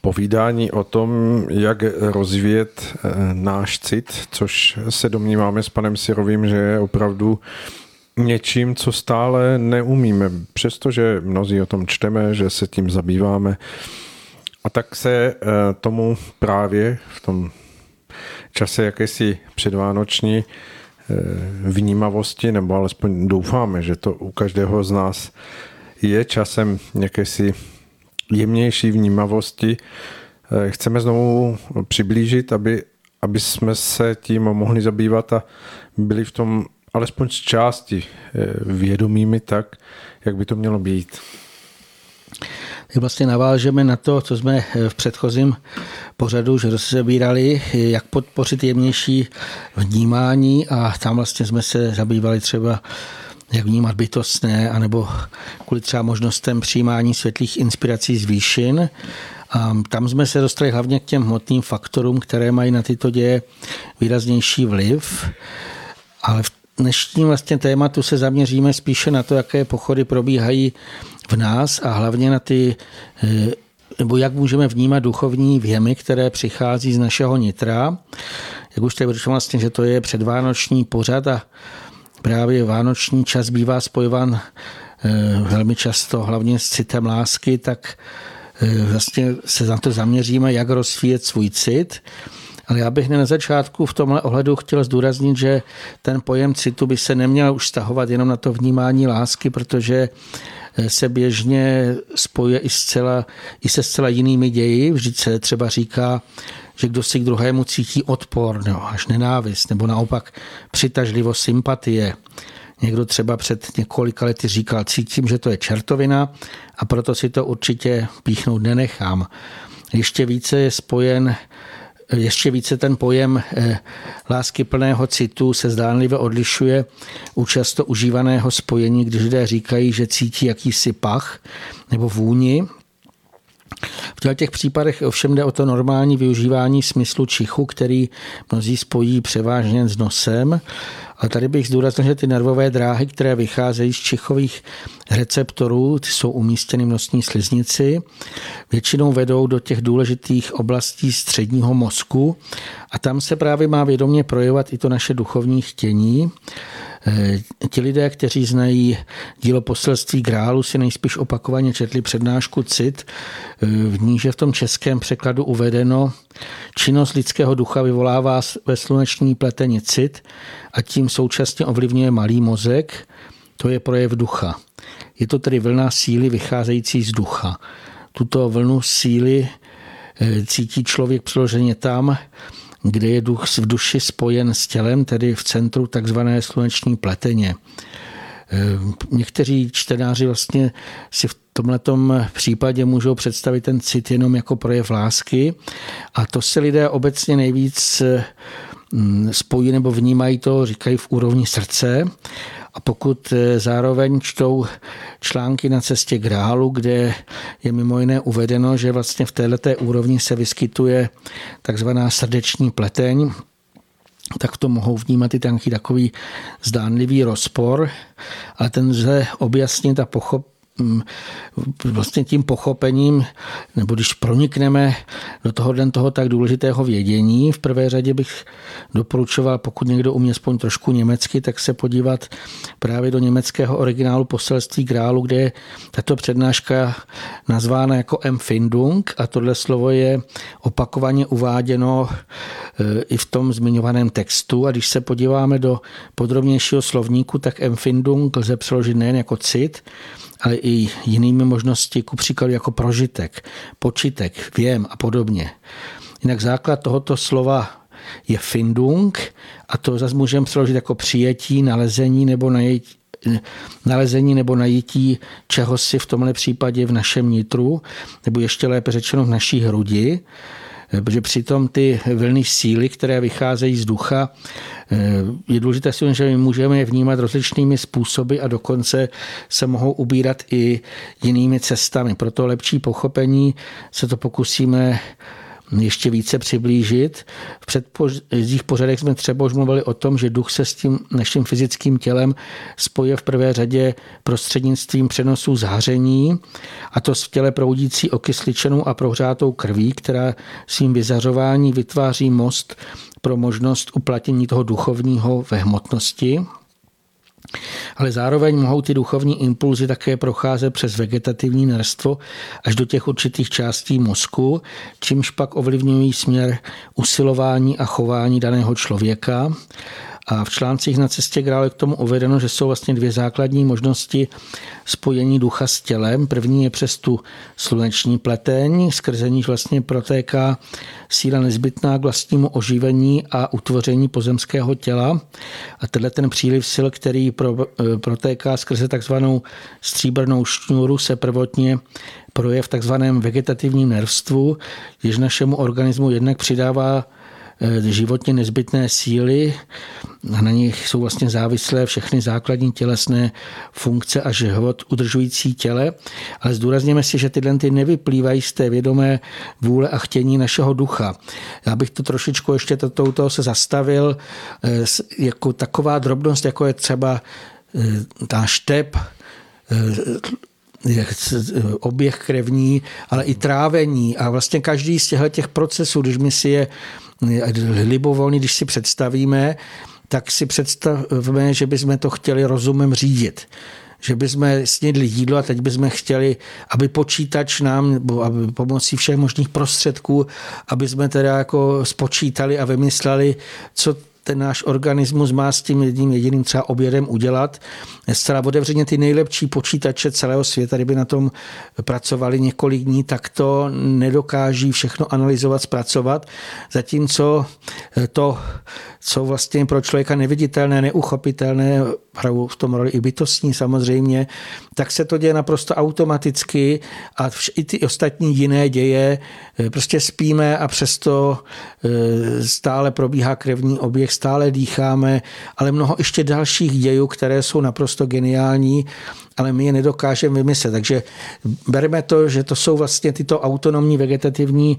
povídání o tom, jak rozvíjet eh, náš cit, což se domníváme s panem Sirovým, že je opravdu něčím, co stále neumíme, přestože mnozí o tom čteme, že se tím zabýváme. A tak se eh, tomu právě v tom čase jakési předvánoční vnímavosti, nebo alespoň doufáme, že to u každého z nás je časem jakési jemnější vnímavosti. Eh, chceme znovu přiblížit, aby, aby jsme se tím mohli zabývat a byli v tom alespoň z části eh, vědomými tak, jak by to mělo být. Vlastně navážeme na to, co jsme eh, v předchozím pořadu že rozebírali, jak podpořit jemnější vnímání a tam vlastně jsme se zabývali třeba jak vnímat bytostné, anebo kvůli třeba možnostem přijímání světlých inspirací z výšin. A tam jsme se dostali hlavně k těm hmotným faktorům, které mají na tyto děje výraznější vliv. Ale v dnešním vlastně tématu se zaměříme spíše na to, jaké pochody probíhají v nás a hlavně na ty eh, nebo jak můžeme vnímat duchovní věmy, které přichází z našeho nitra. Jak už tady vlastně, že to je předvánoční pořad a právě vánoční čas bývá spojován eh, velmi často, hlavně s citem lásky, tak eh, vlastně se na to zaměříme, jak rozvíjet svůj cit. Ale já bych na začátku v tomhle ohledu chtěl zdůraznit, že ten pojem citu by se neměl už stahovat jenom na to vnímání lásky, protože eh, se běžně spojuje i, zcela, i se zcela jinými ději. Vždyť se třeba říká, že kdo si k druhému cítí odpor no, až nenávist, nebo naopak přitažlivost sympatie. Někdo třeba před několika lety říkal, cítím, že to je čertovina a proto si to určitě píchnout nenechám. Ještě více je spojen ještě více ten pojem eh, lásky plného citu se zdánlivě odlišuje u často užívaného spojení, když lidé říkají, že cítí jakýsi pach nebo vůni, v těch případech ovšem jde o to normální využívání smyslu čichu, který mnozí spojí převážně s nosem. A tady bych zdůraznil, že ty nervové dráhy, které vycházejí z čichových receptorů, ty jsou umístěny v nosní sliznici, většinou vedou do těch důležitých oblastí středního mozku a tam se právě má vědomě projevovat i to naše duchovní chtění. Eh, ti lidé, kteří znají dílo poselství Grálu, si nejspíš opakovaně četli přednášku Cit, eh, v níž je v tom českém překladu uvedeno, činnost lidského ducha vyvolává ve sluneční pletení cit a tím současně ovlivňuje malý mozek, to je projev ducha. Je to tedy vlna síly vycházející z ducha. Tuto vlnu síly eh, cítí člověk přiloženě tam, kde je duch v duši spojen s tělem, tedy v centru takzvané sluneční pleteně. Eh, někteří čtenáři vlastně si v tomhle případě můžou představit ten cit jenom jako projev lásky a to se lidé obecně nejvíc mm, spojí nebo vnímají to, říkají v úrovni srdce a pokud eh, zároveň čtou články na cestě Grálu, kde je mimo jiné uvedeno, že vlastně v této úrovni se vyskytuje takzvaná srdeční pleteň, tak to mohou vnímat i nějaký takový zdánlivý rozpor, ale ten lze objasnit a pochop, vlastně tím pochopením, nebo když pronikneme do toho den toho tak důležitého vědění, v prvé řadě bych doporučoval, pokud někdo umí aspoň trošku německy, tak se podívat právě do německého originálu poselství Grálu, kde je tato přednáška nazvána jako Empfindung a tohle slovo je opakovaně uváděno e, i v tom zmiňovaném textu. A když se podíváme do podrobnějšího slovníku, tak Empfindung lze přeložit nejen jako cit, ale i jinými možnosti, ku příkladu jako prožitek, počitek, věm a podobně. Jinak základ tohoto slova je findung a to zase můžeme přeložit jako přijetí, nalezení nebo najít, nalezení nebo najítí čehosi v tomhle případě v našem nitru, nebo ještě lépe řečeno v naší hrudi protože přitom ty vlny síly, které vycházejí z ducha, eh, je důležité si, že my můžeme je vnímat rozličnými způsoby a dokonce se mohou ubírat i jinými cestami. Proto lepší pochopení se to pokusíme ještě více přiblížit. V předchozích pořadech jsme třeba už mluvili o tom, že duch se s tím naším fyzickým tělem spoje v prvé řadě prostřednictvím přenosu zhaření, a to v těle proudící okysličenou a prohřátou krví, která svým vyzařování vytváří most pro možnost uplatnění toho duchovního ve hmotnosti ale zároveň mohou ty duchovní impulzy také procházet přes vegetativní nerstvo až do těch určitých částí mozku, čímž pak ovlivňují směr usilování a chování daného člověka. A v článcích na cestě krále k tomu uvedeno, že jsou vlastně dvě základní možnosti spojení ducha s tělem. První je přes tu sluneční pleteň, skrze níž vlastně protéká síla nezbytná k vlastnímu oživení a utvoření pozemského těla. A tenhle ten příliv sil, který pro, eh, protéká skrze takzvanou stříbrnou šňůru, se prvotně projev v takzvaném vegetativním nervstvu, jež našemu organismu jednak přidává životně nezbytné síly. Na nich jsou vlastně závislé všechny základní tělesné funkce a život udržující těle. Ale zdůrazněme si, že tyhle ty nevyplývají z té vědomé vůle a chtění našeho ducha. Já bych to trošičku ještě to, toho se zastavil eh, jako taková drobnost, jako je třeba eh, ta štep, oběh krevní, ale i trávení a vlastně každý z těchto těch procesů, když my si je libovolně, když si představíme, tak si představíme, že bychom to chtěli rozumem řídit. Že bychom snědli jídlo a teď bychom chtěli, aby počítač nám, aby pomocí všech možných prostředků, aby jsme teda jako spočítali a vymysleli, co ten náš organismus má s tím jedním jediným třeba obědem udělat. Zcela otevřeně ty nejlepší počítače celého světa, kdyby na tom pracovali několik dní, tak to nedokáží všechno analyzovat, zpracovat. Zatímco to, co vlastně pro člověka neviditelné, neuchopitelné, hrajou v tom roli i bytostní samozřejmě, tak se to děje naprosto automaticky a i ty ostatní jiné děje, prostě spíme a přesto eh, stále probíhá krevní oběh, stále dýcháme, ale mnoho ještě dalších dějů, které jsou naprosto geniální ale my je nedokážeme vymyslet. Takže bereme to, že to jsou vlastně tyto autonomní vegetativní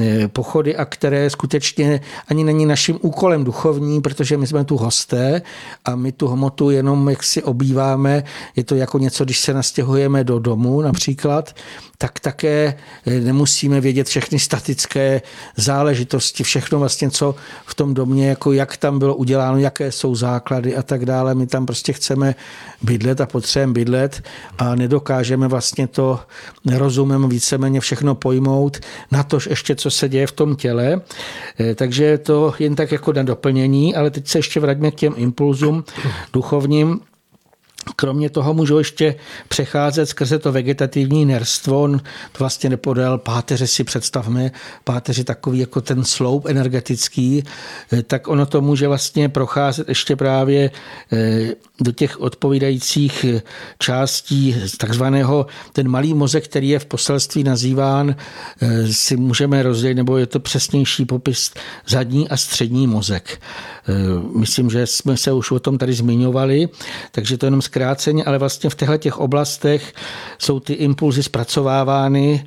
eh, pochody, a které skutečně ani není naším úkolem duchovní, protože my jsme tu hosté a my tu hmotu jenom jak si obýváme. Je to jako něco, když se nastěhujeme do domu například, tak také eh, nemusíme vědět všechny statické záležitosti, všechno vlastně, co v tom domě, jako jak tam bylo uděláno, jaké jsou základy a tak dále. My tam prostě chceme bydlet a potřebujeme bydlet a nedokážeme vlastně to nerozumem víceméně všechno pojmout, na tož ještě, co se děje v tom těle. Eh, takže to jen tak jako na doplnění, ale teď se ještě vraťme k těm impulzům duchovním. Kromě toho můžou ještě přecházet skrze to vegetativní nerstvo. On vlastně nepodal páteře si představme, páteři takový jako ten sloup energetický, eh, tak ono to může vlastně procházet ještě právě eh, do těch odpovídajících eh, částí takzvaného, ten malý mozek, který je v poselství nazýván, si můžeme rozdělit, nebo je to přesnější popis zadní a střední mozek. Myslím, že jsme se už o tom tady zmiňovali, takže to jenom zkráceně, ale vlastně v těchto těch oblastech jsou ty impulzy zpracovávány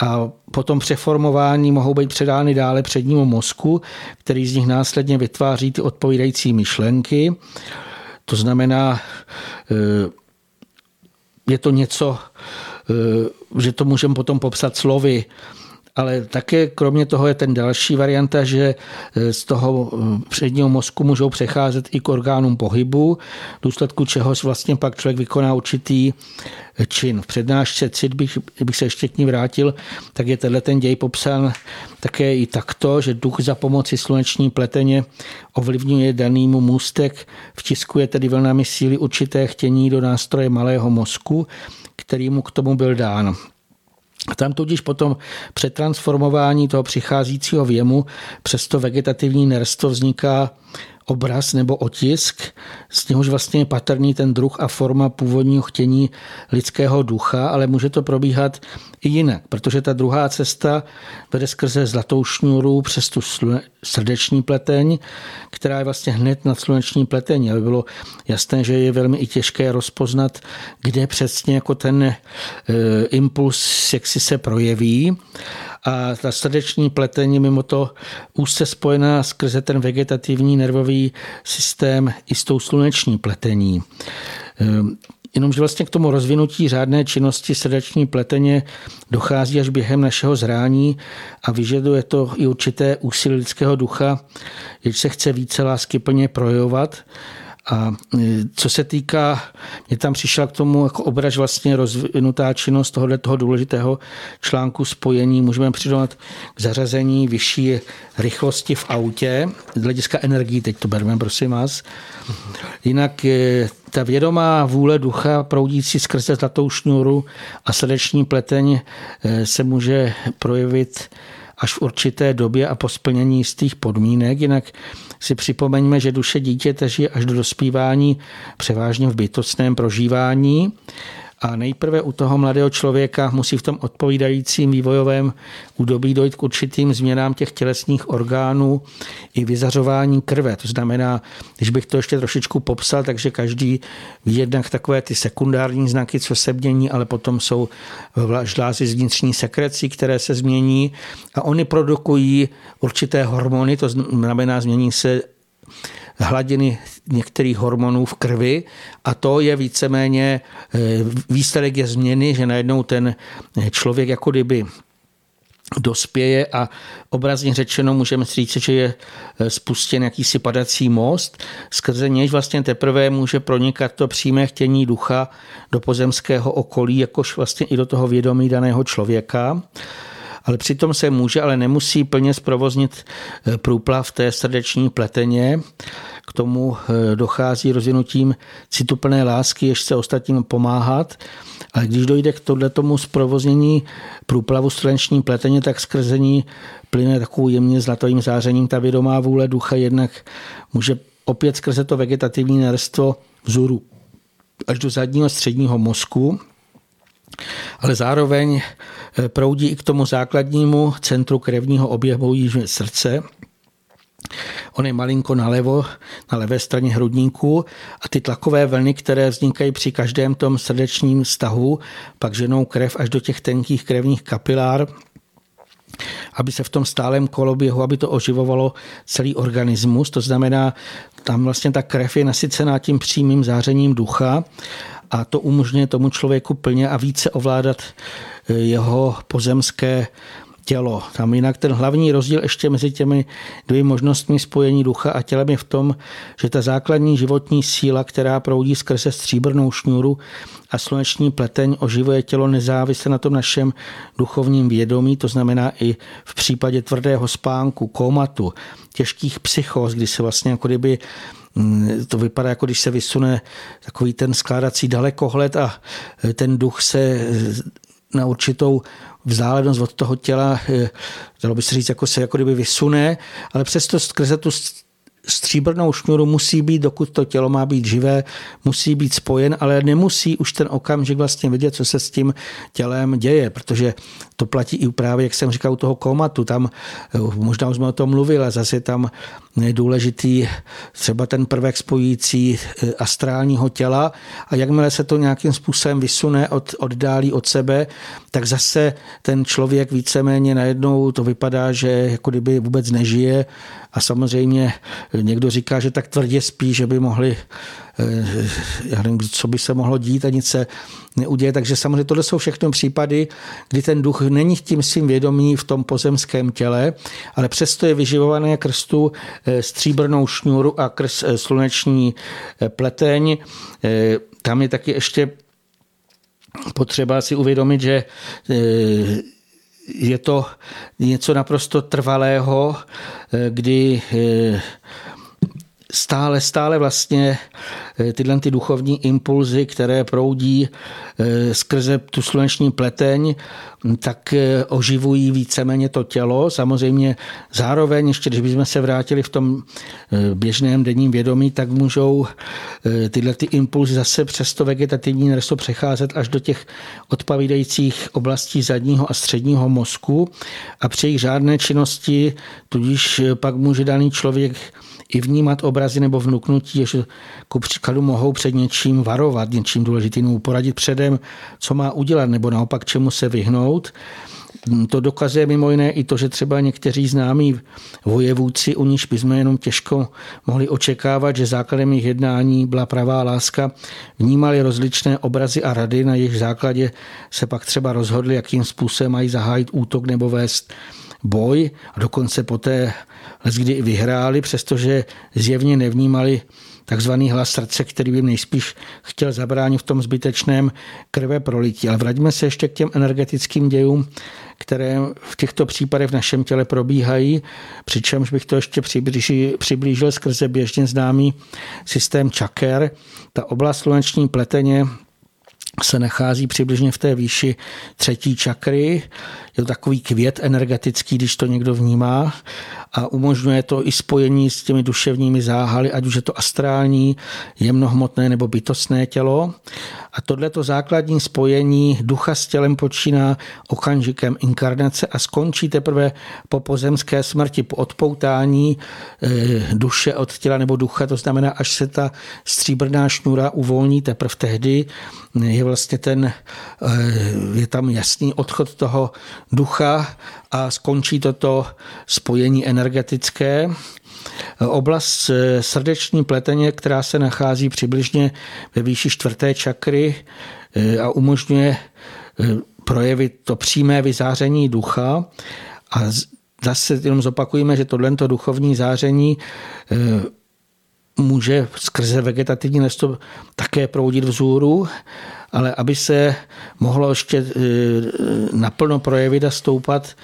a potom přeformování mohou být předány dále přednímu mozku, který z nich následně vytváří ty odpovídající myšlenky. To znamená, eh, je to něco, eh, že to můžeme potom popsat slovy, ale také kromě toho je ten další varianta, že e, z toho e, předního mozku můžou přecházet i k orgánům pohybu, v důsledku čehož vlastně pak člověk vykoná určitý e, čin. V přednášce cit bych, bych se ještě k ní vrátil, tak je tenhle ten děj popsán také i takto, že duch za pomoci sluneční pleteně ovlivňuje danýmu můstek, vtiskuje tedy vlnami síly určité chtění do nástroje malého mozku, který mu k tomu byl dán. A tam tudíž potom přetransformování toho přicházícího věmu přes to vegetativní nerstvo vzniká obraz nebo otisk, z něhož vlastně je patrný ten druh a forma původního chtění lidského ducha, ale může to probíhat i jinak, protože ta druhá cesta vede skrze zlatou šňůru přes tu srdeční pleteň, která je vlastně hned nad sluneční pleteň. Aby bylo jasné, že je velmi i těžké rozpoznat, kde přesně jako ten e, impuls jak si se projeví a ta srdeční pletení mimo to úzce spojená skrze ten vegetativní nervový systém i s tou sluneční pletení. Ehm, jenomže vlastně k tomu rozvinutí řádné činnosti srdeční pleteně dochází až během našeho zrání a vyžaduje to i určité úsilí lidského ducha, jež se chce více lásky plně projevovat A e, co se týká, mě tam přišla k tomu jako obraž vlastně rozvinutá činnost tohohle toho důležitého článku spojení. Můžeme přidat k zařazení vyšší rychlosti v autě, z hlediska energií, teď to bereme, prosím vás. Jinak ta vědomá vůle ducha proudící skrze zlatou šňůru a srdeční pleteň e, se může projevit až v určité době a po splnění jistých podmínek. Jinak si připomeňme, že duše dítěte žije až do dospívání převážně v bytostném prožívání a nejprve u toho mladého člověka musí v tom odpovídajícím vývojovém údobí dojít k určitým změnám těch tělesních orgánů i vyzařování krve. To znamená, když bych to ještě trošičku popsal, takže každý ví jednak takové ty sekundární znaky, co se mění, ale potom jsou žlázy z vnitřní sekrecí, které se změní a oni produkují určité hormony, to znamená, změní se hladiny některých hormonů v krvi a to je víceméně, eh, výsledek je změny, že najednou ten člověk jako kdyby dospěje a obrazně řečeno můžeme říct, že je eh, spustěn jakýsi padací most, skrze nějž vlastně teprve může pronikat to přímé chtění ducha do pozemského okolí, jakož vlastně i do toho vědomí daného člověka ale přitom se může, ale nemusí plně zprovoznit eh, průplav té srdeční pleteně. K tomu eh, dochází rozvinutím cituplné lásky, jež se ostatním pomáhat. Ale když dojde k tomu zprovoznění průplavu srdeční pleteně, tak skrzení plyne takovou jemně zlatovým zářením. Ta vědomá vůle ducha jednak může opět skrze to vegetativní nerstvo vzoru až do zadního středního mozku, ale zároveň eh, proudí i k tomu základnímu centru krevního oběhu jižně srdce, On je malinko nalevo, na levé straně hrudníku a ty tlakové vlny, které vznikají při každém tom srdečním stahu, pak ženou krev až do těch tenkých krevních kapilár, aby se v tom stálem koloběhu, aby to oživovalo celý organismus. To znamená, tam vlastně ta krev je nasycená tím přímým zářením ducha a to umožňuje tomu člověku plně a více ovládat eh, jeho pozemské tělo. Tam jinak ten hlavní rozdíl ještě mezi těmi dvěmi možnostmi spojení ducha a tělem je v tom, že ta základní životní síla, která proudí skrze stříbrnou šňůru a sluneční pleteň, oživuje tělo nezávisle na tom našem duchovním vědomí, to znamená i v případě tvrdého spánku, komatu, těžkých psychos, kdy se vlastně jako kdyby Mm, to vypadá, jako když se vysune takový ten skládací dalekohled a ten duch se na určitou vzdálenost od toho těla, eh, dalo by se říct, jako se jako kdyby vysune, ale přesto skrze tu stříbrnou šňůru musí být, dokud to tělo má být živé, musí být spojen, ale nemusí už ten okamžik vlastně vidět, co se s tím tělem děje, protože to platí i právě, jak jsem říkal, u toho komatu. Tam, eh, možná už jsme o tom mluvili, zase tam důležitý třeba ten prvek spojící eh, astrálního těla a jakmile se to nějakým způsobem vysune, od, oddálí od sebe, tak zase ten člověk víceméně najednou to vypadá, že jako kdyby vůbec nežije a samozřejmě někdo říká, že tak tvrdě spí, že by mohli Eh, já nevím, co by se mohlo dít a nic se neuděje. Takže samozřejmě tohle jsou všechno případy, kdy ten duch není tím svým vědomí v tom pozemském těle, ale přesto je vyživované krstu eh, stříbrnou šňůru a krst eh, sluneční pleteň. Tam je taky ještě potřeba si uvědomit, že je to něco naprosto trvalého, kdy stále, stále vlastně eh, tyhle ty duchovní impulzy, které proudí eh, skrze tu sluneční pleteň, tak eh, oživují víceméně to tělo. Samozřejmě zároveň, ještě když bychom se vrátili v tom běžném denním vědomí, tak můžou tyhle ty impulzy zase přes to vegetativní nersto přecházet až do těch odpovídajících oblastí zadního a středního mozku a při jejich žádné činnosti tudíž pak může daný člověk i vnímat obrazy nebo vnuknutí, že ku příkladu mohou před něčím varovat, něčím důležitým, poradit předem, co má udělat, nebo naopak čemu se vyhnout. To dokazuje mimo jiné i to, že třeba někteří známí vojevůdci, u níž bychom jenom těžko mohli očekávat, že základem jejich jednání byla pravá láska, vnímali rozličné obrazy a rady, na jejich základě se pak třeba rozhodli, jakým způsobem mají zahájit útok nebo vést boj a dokonce poté kdy vyhráli, přestože zjevně nevnímali takzvaný hlas srdce, který by nejspíš chtěl zabránit v tom zbytečném krve prolití. Ale vraťme se ještě k těm energetickým dějům, které v těchto případech v našem těle probíhají, přičemž bych to ještě přiblížil, přiblížil skrze běžně známý systém čaker. Ta oblast sluneční pleteně se nachází přibližně v té výši třetí čakry. Je to takový květ energetický, když to někdo vnímá a umožňuje to i spojení s těmi duševními záhaly, ať už je to astrální, jemnohmotné nebo bytostné tělo. A tohleto základní spojení ducha s tělem počíná okamžikem inkarnace a skončí teprve po pozemské smrti, po odpoutání eh, duše od těla nebo ducha, to znamená, až se ta stříbrná šnura uvolní, teprve tehdy je vlastně ten, eh, je tam jasný odchod toho ducha a skončí toto spojení energetické. Oblast srdeční pleteně, která se nachází přibližně ve výši čtvrté čakry eh, a umožňuje eh, projevit to přímé vyzáření ducha. A zase jenom zopakujeme, že tohle duchovní záření eh, může skrze vegetativní lesto také proudit vzůru, ale aby se mohlo ještě naplno projevit a stoupat,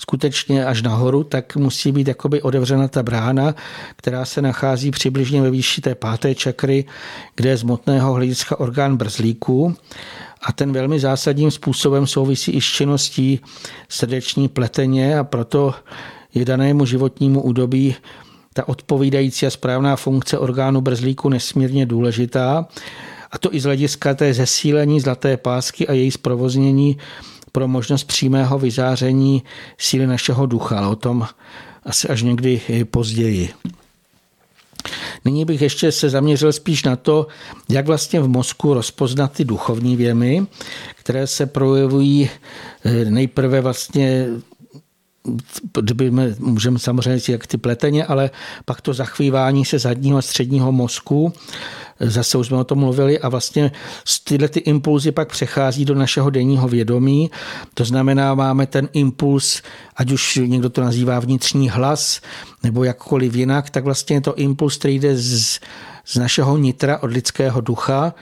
skutečně až nahoru, tak musí být jakoby otevřena ta brána, která se nachází přibližně ve výši té páté čakry, kde je z motného hlediska orgán brzlíku a ten velmi zásadním způsobem souvisí i s činností srdeční pleteně a proto je danému životnímu údobí ta odpovídající a správná funkce orgánu brzlíku nesmírně důležitá. A to i z hlediska té zesílení zlaté pásky a její zprovoznění pro možnost přímého vyzáření síly našeho ducha, ale o tom asi až někdy později. Nyní bych ještě se zaměřil spíš na to, jak vlastně v mozku rozpoznat ty duchovní věmy, které se projevují eh, nejprve vlastně můžeme samozřejmě říct, jak ty pleteně, ale pak to zachvívání se zadního a středního mozku, zase už jsme o tom mluvili a vlastně tyhle ty impulzy pak přechází do našeho denního vědomí. To znamená, máme ten impuls, ať už někdo to nazývá vnitřní hlas, nebo jakkoliv jinak, tak vlastně je to impuls, který jde z, z našeho nitra od lidského ducha,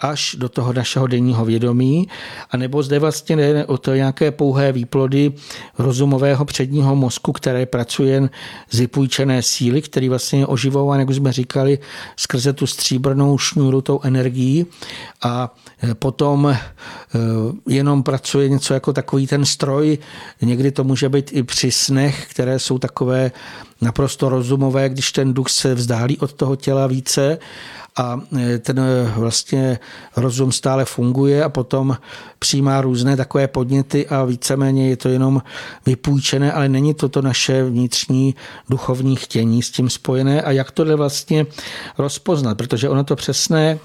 až do toho našeho denního vědomí, a nebo zde vlastně jde o to nějaké pouhé výplody rozumového předního mozku, které pracuje z vypůjčené síly, který vlastně je oživován, jak už jsme říkali, skrze tu stříbrnou šňůru tou energií a e, potom e, jenom pracuje něco jako takový ten stroj. Někdy to může být i při snech, které jsou takové naprosto rozumové, když ten duch se vzdálí od toho těla více a e, ten e, vlastně rozum stále funguje a potom přijímá různé takové podněty a víceméně je to jenom vypůjčené, ale není to to naše vnitřní duchovní chtění s tím spojené. A jak to jde vlastně rozpoznat, protože ono to přesné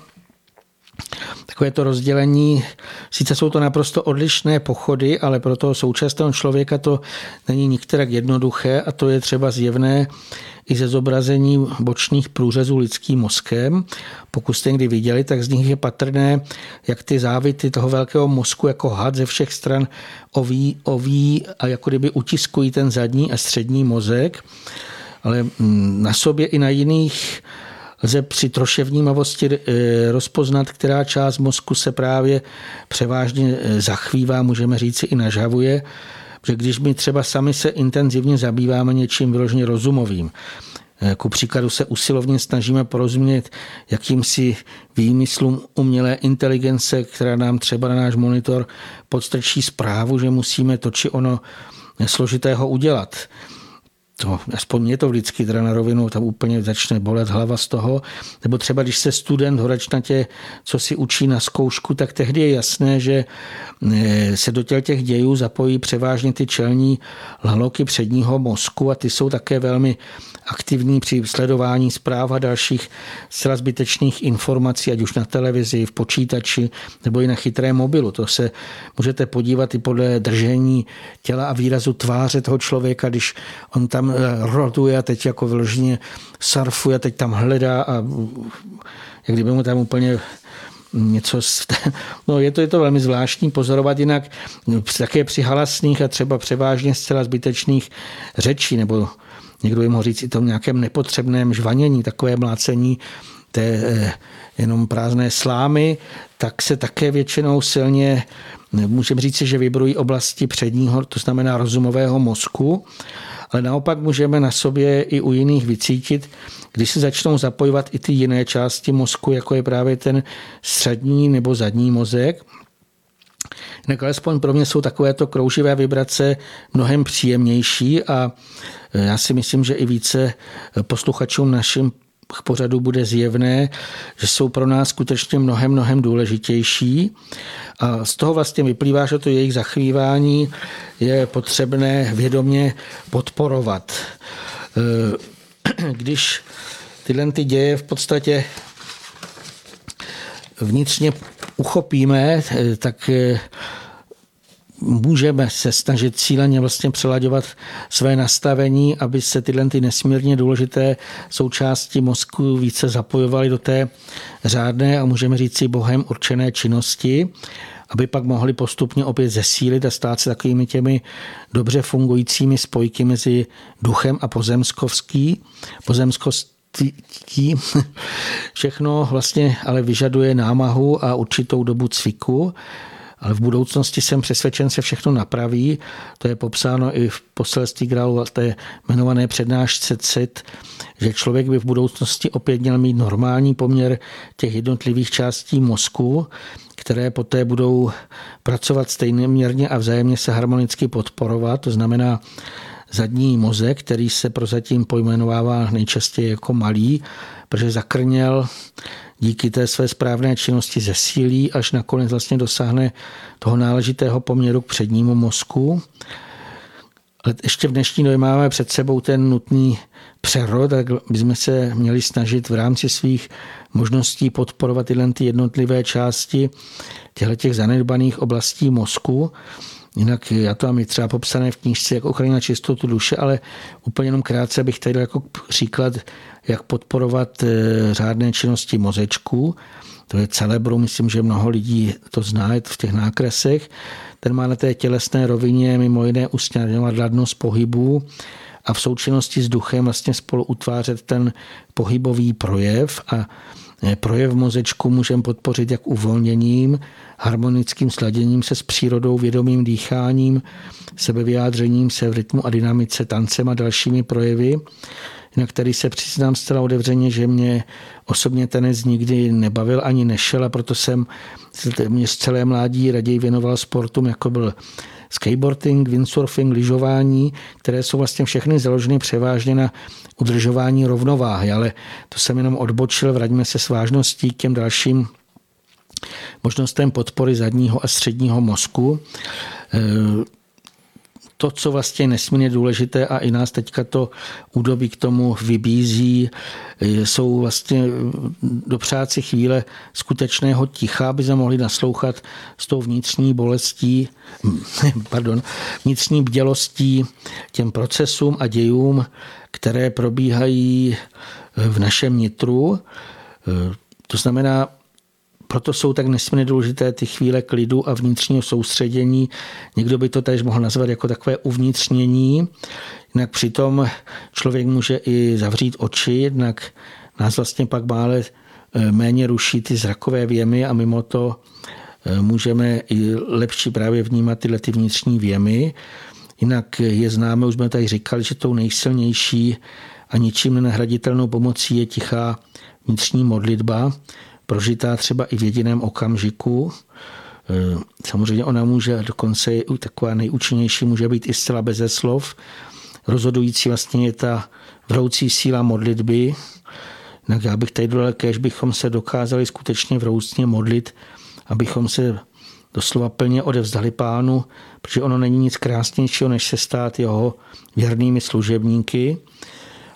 Takové to rozdělení, sice jsou to naprosto odlišné pochody, ale pro toho současného člověka to není nikterak jednoduché a to je třeba zjevné i ze zobrazení bočních průřezů lidským mozkem. Pokud jste někdy viděli, tak z nich je patrné, jak ty závity toho velkého mozku jako had ze všech stran oví, oví a jako kdyby utiskují ten zadní a střední mozek. Ale mm, na sobě i na jiných lze při troše vnímavosti eh, rozpoznat, která část mozku se právě převážně eh, zachvívá, můžeme říci i nažavuje, že když my třeba sami se intenzivně zabýváme něčím vyloženě rozumovým, eh, ku příkladu se usilovně snažíme porozumět jakýmsi výmyslům umělé inteligence, která nám třeba na náš monitor podstrčí zprávu, že musíme to či ono složitého udělat to, aspoň mě to vždycky teda na rovinu, tam úplně začne bolet hlava z toho. Nebo třeba, když se student horačnatě, co si učí na zkoušku, tak tehdy je jasné, že eh, se do těch dějů zapojí převážně ty čelní laloky předního mozku a ty jsou také velmi aktivní při sledování zpráv a dalších zcela zbytečných informací, ať už na televizi, v počítači nebo i na chytré mobilu. To se můžete podívat i podle držení těla a výrazu tváře toho člověka, když on tam eh, rotuje a teď jako vyloženě surfuje, teď tam hledá a jak kdyby mu tam úplně něco, no je to, je to velmi zvláštní pozorovat jinak také při halasných a třeba převážně zcela zbytečných řečí nebo někdo by mohl říct i tom nějakém nepotřebném žvanění, takové mlácení té eh, jenom prázdné slámy, tak se také většinou silně, můžeme říct, že vybrují oblasti předního, to znamená rozumového mozku, ale naopak můžeme na sobě i u jiných vycítit, když se začnou zapojovat i ty jiné části mozku, jako je právě ten střední nebo zadní mozek. Jinak alespoň pro mě jsou takovéto krouživé vibrace mnohem příjemnější a já si myslím, že i více posluchačům našim pořadu bude zjevné, že jsou pro nás skutečně mnohem, mnohem důležitější. A z toho vlastně vyplývá, že to jejich zachvívání je potřebné vědomě podporovat. Když tyhle ty děje v podstatě vnitřně uchopíme, tak můžeme se snažit cíleně vlastně přelaďovat své nastavení, aby se tyhle ty nesmírně důležité součásti mozku více zapojovaly do té řádné a můžeme říct si bohem určené činnosti, aby pak mohli postupně opět zesílit a stát se takovými těmi dobře fungujícími spojky mezi duchem a pozemskovský, pozemskostí, všechno vlastně ale vyžaduje námahu a určitou dobu cviku ale v budoucnosti jsem přesvědčen, se všechno napraví. To je popsáno i v poselství Grálu té jmenované přednášce CIT, že člověk by v budoucnosti opět měl mít normální poměr těch jednotlivých částí mozku, které poté budou pracovat stejnoměrně a vzájemně se harmonicky podporovat. To znamená, zadní mozek, který se prozatím pojmenovává nejčastěji jako malý, protože zakrněl díky té své správné činnosti zesílí, až nakonec vlastně dosáhne toho náležitého poměru k přednímu mozku. Ale ještě v dnešní době máme před sebou ten nutný přerod, tak bychom se měli snažit v rámci svých možností podporovat tyhle ty jednotlivé části těchto těch zanedbaných oblastí mozku. Jinak já to mám i třeba popsané v knížce, jak ochránit čistotu duše, ale úplně jenom krátce bych tady jako příklad, jak podporovat eh, řádné činnosti mozečku. To je celebru, myslím, že mnoho lidí to zná v těch nákresech. Ten má na té tělesné rovině mimo jiné usnadňovat ladnost pohybu a v součinnosti s duchem vlastně spolu utvářet ten pohybový projev a eh, projev mozečku můžeme podpořit jak uvolněním, harmonickým sladěním se s přírodou, vědomým dýcháním, sebevyjádřením se v rytmu a dynamice, tancem a dalšími projevy, na který se přiznám zcela otevřeně, že mě osobně tenis nikdy nebavil ani nešel a proto jsem mě z celé mládí raději věnoval sportům, jako byl skateboarding, windsurfing, lyžování, které jsou vlastně všechny založeny převážně na udržování rovnováhy, ale to jsem jenom odbočil, vraťme se s vážností k těm dalším možnostem podpory zadního a středního mozku. E, to, co vlastně nesmírně důležité a i nás teďka to údobí k tomu vybízí, e, jsou vlastně dopřát si chvíle skutečného ticha, aby se mohli naslouchat s tou vnitřní bolestí, pardon, vnitřní bdělostí těm procesům a dějům, které probíhají v našem nitru. E, to znamená, proto jsou tak nesmírně důležité ty chvíle klidu a vnitřního soustředění. Někdo by to též mohl nazvat jako takové uvnitřnění. Jinak přitom člověk může i zavřít oči, jednak nás vlastně pak mále eh, méně ruší ty zrakové věmy a mimo to eh, můžeme i lepší právě vnímat tyhle ty vnitřní věmy. Jinak je známe, už jsme tady říkali, že tou nejsilnější a ničím nenahraditelnou pomocí je tichá vnitřní modlitba, prožitá třeba i v jediném okamžiku. E, samozřejmě ona může dokonce taková nejúčinnější, může být i zcela beze slov. Rozhodující vlastně je ta vroucí síla modlitby. Tak já bych tady dodal, kež bychom se dokázali skutečně vroucně modlit, abychom se doslova plně odevzdali pánu, protože ono není nic krásnějšího, než se stát jeho věrnými služebníky.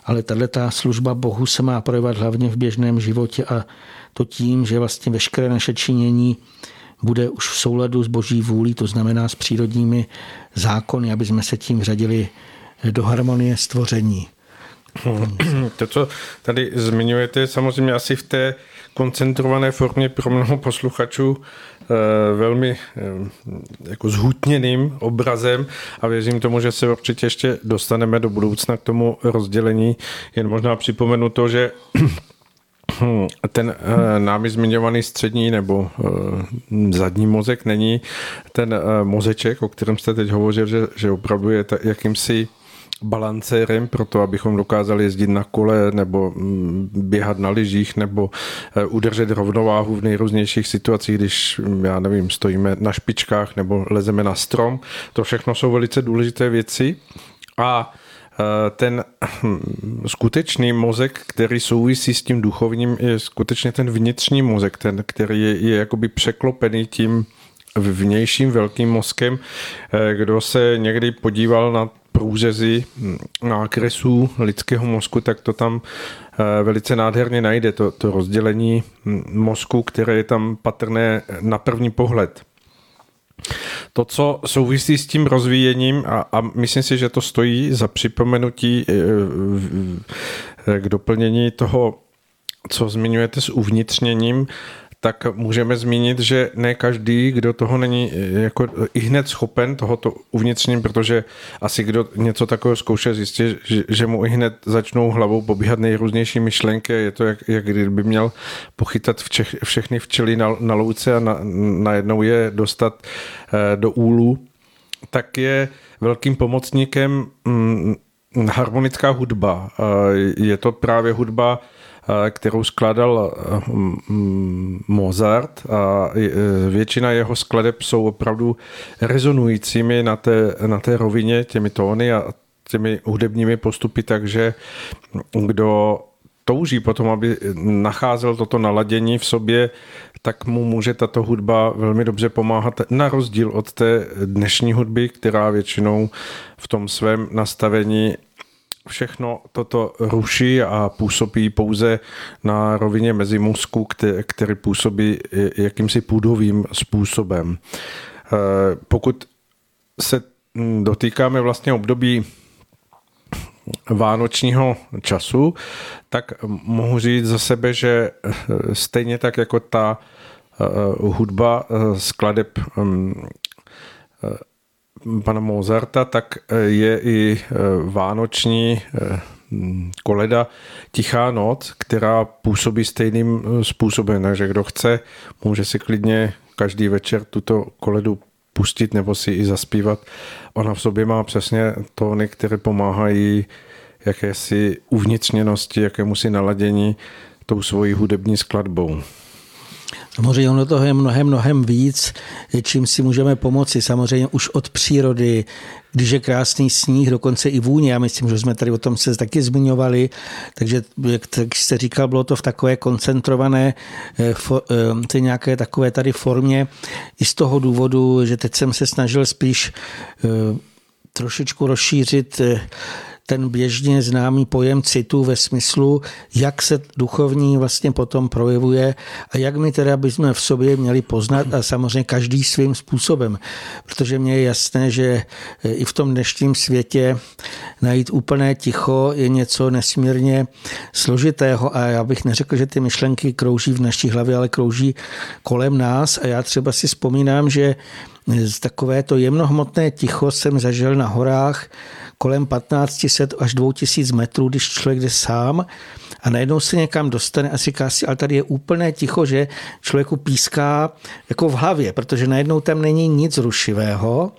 Ale tato služba Bohu se má projevovat hlavně v běžném životě a to tím, že vlastně veškeré naše činění bude už v souladu s boží vůlí, to znamená s přírodními zákony, aby jsme se tím řadili do harmonie stvoření. To, co tady zmiňujete, samozřejmě asi v té koncentrované formě pro mnoho posluchačů eh, velmi eh, jako zhutněným obrazem a věřím tomu, že se určitě ještě dostaneme do budoucna k tomu rozdělení. Jen možná připomenu to, že ten uh, námi zmiňovaný střední nebo zadní mozek není ten mozeček, o kterém jste teď hovořil, že, že opravdu je jakýmsi balancérem pro to, abychom dokázali jezdit na kole nebo mm, běhat na lyžích nebo udržet rovnováhu v nejrůznějších situacích, když, já nevím, stojíme na špičkách nebo lezeme na strom. To všechno jsou velice důležité věci a Eh, ten hm, skutečný mozek, který souvisí s tím duchovním, je skutečně ten vnitřní mozek, ten, který je, je jakoby překlopený tím vnějším velkým mozkem. Eh, kdo se někdy podíval na průřezy hm, nákresů lidského mozku, tak to tam eh, velice nádherně najde, to, to rozdělení hm, mozku, které je tam patrné na první pohled. To, co souvisí s tím rozvíjením, a, a myslím si, že to stojí za připomenutí eh, k doplnění toho, co zmiňujete s uvnitřněním, tak můžeme zmínit, že ne každý, kdo toho není eh, jako i hned schopen tohoto uvnitřním, protože asi kdo něco takového zkouše zjistit, že, že mu i hned začnou hlavou pobíhat nejrůznější myšlenky je to, jak, jak kdyby měl pochytat včech, všechny včely na, na louce a na, je dostat eh, do úlu, tak je velkým pomocníkem hm, harmonická hudba. Eh, je to právě hudba kterou skládal Mozart a většina jeho skladeb jsou opravdu rezonujícími na té, na té rovině těmi tóny a těmi hudebními postupy, takže kdo touží potom, aby nacházel toto naladění v sobě, tak mu může tato hudba velmi dobře pomáhat, na rozdíl od té dnešní hudby, která většinou v tom svém nastavení všechno toto ruší a působí pouze na rovině mezimozku, který působí jakýmsi půdovým způsobem. Eh, pokud se dotýkáme vlastně období vánočního času, tak mohu říct za sebe, že stejně tak jako ta eh, hudba skladeb pana Mozarta, tak eh, je i eh, vánoční eh, koleda Tichá noc, která působí stejným způsobem, takže kdo chce, může si klidně každý večer tuto koledu pustit nebo si i zaspívat. Ona v sobě má přesně tóny, které pomáhají jakési uvnitřněnosti, jakému si naladění tou svojí hudební skladbou. Samozřejmě ono toho je mnohem, mnohem víc, čím si můžeme pomoci. Samozřejmě už od přírody, když je krásný sníh, dokonce i vůně. Já myslím, že jsme tady o tom se taky zmiňovali, takže jak jste říkal, bylo to v takové koncentrované, eh, ty nějaké takové tady formě. I z toho důvodu, že teď jsem se snažil spíš eh, trošičku rozšířit eh, ten běžně známý pojem citu ve smyslu, jak se duchovní vlastně potom projevuje a jak my teda bychom v sobě měli poznat a samozřejmě každý svým způsobem. Protože mně je jasné, že i v tom dnešním světě najít úplné ticho je něco nesmírně složitého a já bych neřekl, že ty myšlenky krouží v naší hlavě, ale krouží kolem nás a já třeba si vzpomínám, že takové to jemnohmotné ticho jsem zažil na horách kolem 1500 až 2000 metrů, když člověk jde sám a najednou se někam dostane a říká si, ale tady je úplné ticho, že člověku píská jako v hlavě, protože najednou tam není nic rušivého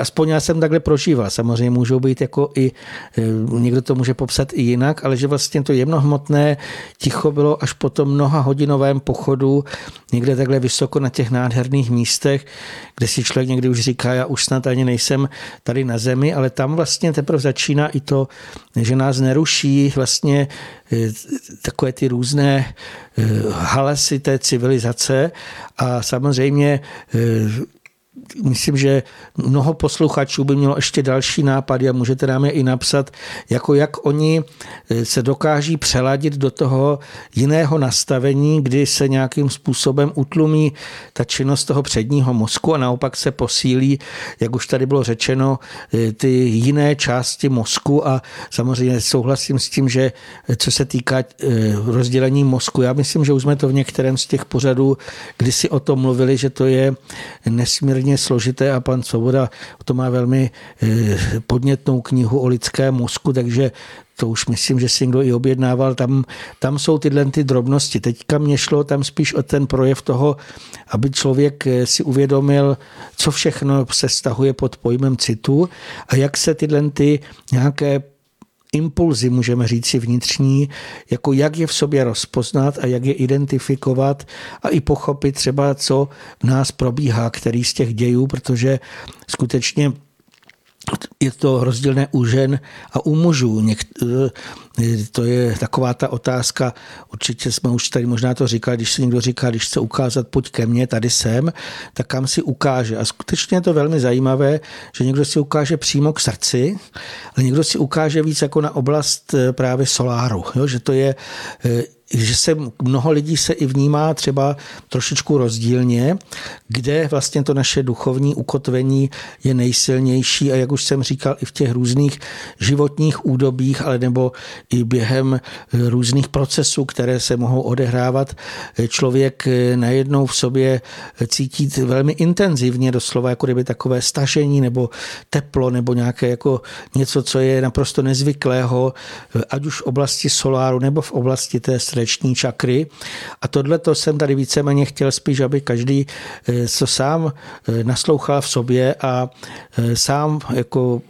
Aspoň já jsem takhle prožíval. Samozřejmě můžou být jako i, eh, někdo to může popsat i jinak, ale že vlastně to jemnohmotné ticho bylo až po tom mnoha hodinovém pochodu někde takhle vysoko na těch nádherných místech, kde si člověk někdy už říká, já už snad ani nejsem tady na zemi, ale tam vlastně teprve začíná i to, že nás neruší vlastně eh, takové ty různé eh, halasy té civilizace a samozřejmě myslím, že mnoho posluchačů by mělo ještě další nápady a můžete nám je i napsat, jako jak oni eh, se dokáží přeladit do toho jiného nastavení, kdy se nějakým způsobem utlumí ta činnost toho předního mozku a naopak se posílí, jak už tady bylo řečeno, eh, ty jiné části mozku. A samozřejmě souhlasím s tím, že eh, co se týká rozdělení mozku, já myslím, že už jsme to v některém z těch pořadů kdysi o tom mluvili, že to je nesmírně složité a pan Svoboda to má velmi eh, podnětnou knihu o lidském mozku, takže to už myslím, že si někdo i objednával, tam, tam jsou tyhle ty drobnosti. Teďka mě šlo tam spíš o ten projev toho, aby člověk eh, si uvědomil, co všechno se stahuje pod pojmem citu a jak se tyhle ty nějaké impulzy, můžeme říct si vnitřní, jako jak je v sobě rozpoznat a jak je identifikovat a i pochopit třeba, co v nás probíhá, který z těch dějů, protože skutečně je to rozdílné u žen a u mužů. To je taková ta otázka, určitě jsme už tady možná to říkali, když se někdo říká, když chce ukázat, pojď ke mně, tady jsem, tak kam si ukáže. A skutečně je to velmi zajímavé, že někdo si ukáže přímo k srdci, ale někdo si ukáže víc jako na oblast eh, právě soláru. Jo? Že to je eh, že se mnoho lidí se i vnímá třeba trošičku rozdílně, kde vlastně to naše duchovní ukotvení je nejsilnější a jak už jsem říkal i v těch různých životních údobích, ale nebo i během různých procesů, které se mohou odehrávat, člověk najednou v sobě cítí velmi intenzivně, doslova jako kdyby takové stažení nebo teplo nebo nějaké jako něco, co je naprosto nezvyklého, ať už v oblasti soláru nebo v oblasti té srdeční čakry. A tohle to jsem tady víceméně chtěl spíš, aby každý co sám naslouchal v sobě a sám jako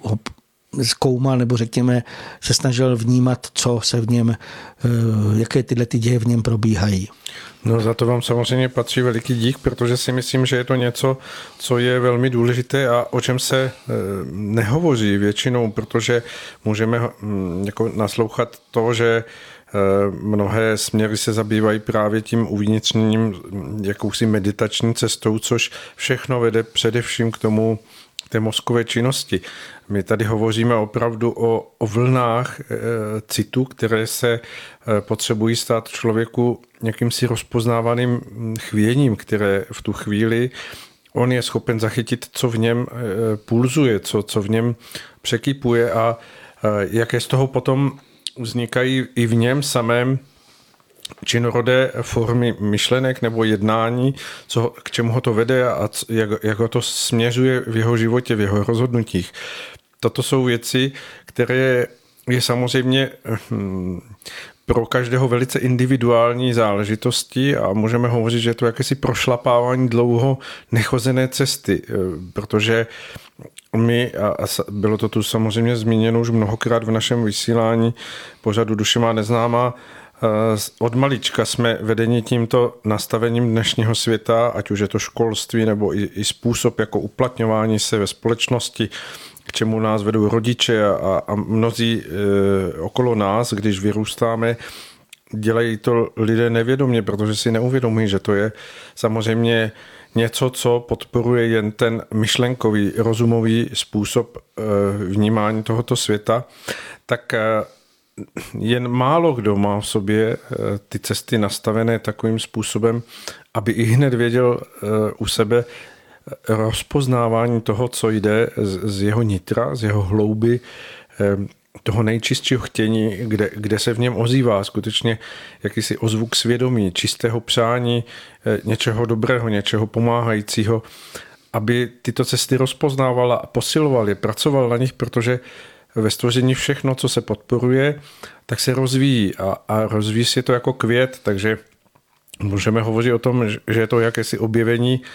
zkoumal nebo řekněme se snažil vnímat, co se v něm, eh, jaké tyhle ty děje v něm probíhají. No za to vám samozřejmě patří veliký dík, protože si myslím, že je to něco, co je velmi důležité a o čem se eh, nehovoří většinou, protože můžeme hm, jako naslouchat to, že eh, mnohé směry se zabývají právě tím uvnitřním jakousi meditační cestou, což všechno vede především k tomu, té mozkové činnosti. My tady hovoříme opravdu o, o vlnách e, citu, které se e, potřebují stát člověku jakýmsi rozpoznávaným chvěním, které v tu chvíli on je schopen zachytit, co v něm e, pulzuje, co, co v něm překypuje a e, jaké z toho potom vznikají i v něm samém činorodé formy myšlenek nebo jednání, co, k čemu ho to vede a jak, jak ho to směřuje v jeho životě, v jeho rozhodnutích. Toto jsou věci, které je samozřejmě hm, pro každého velice individuální záležitosti a můžeme hovořit, že je to jakési prošlapávání dlouho nechozené cesty, eh, protože my, a, bylo to tu samozřejmě zmíněno už mnohokrát v našem vysílání pořadu Duše má neznámá, Eh, od malička jsme vedeni tímto nastavením dnešního světa, ať už je to školství nebo i, i způsob jako uplatňování se ve společnosti, k čemu nás vedou rodiče a, a mnozí e, okolo nás, když vyrůstáme, dělají to lidé nevědomě, protože si neuvědomují, že to je samozřejmě něco, co podporuje jen ten myšlenkový, rozumový způsob e, vnímání tohoto světa, tak jen málo kdo má v sobě eh, ty cesty nastavené takovým způsobem, aby i hned věděl u sebe rozpoznávání toho, co jde z jeho nitra, z jeho hlouby, toho nejčistšího chtění, kde, kde se v něm ozývá skutečně jakýsi ozvuk svědomí, čistého přání, něčeho dobrého, něčeho pomáhajícího, aby tyto cesty rozpoznávala a posiloval je, pracoval na nich, protože ve stvoření všechno, co se podporuje, tak se rozvíjí a, a rozvíjí se to jako květ, takže můžeme hovořit o tom, že je to jakési objevení eh,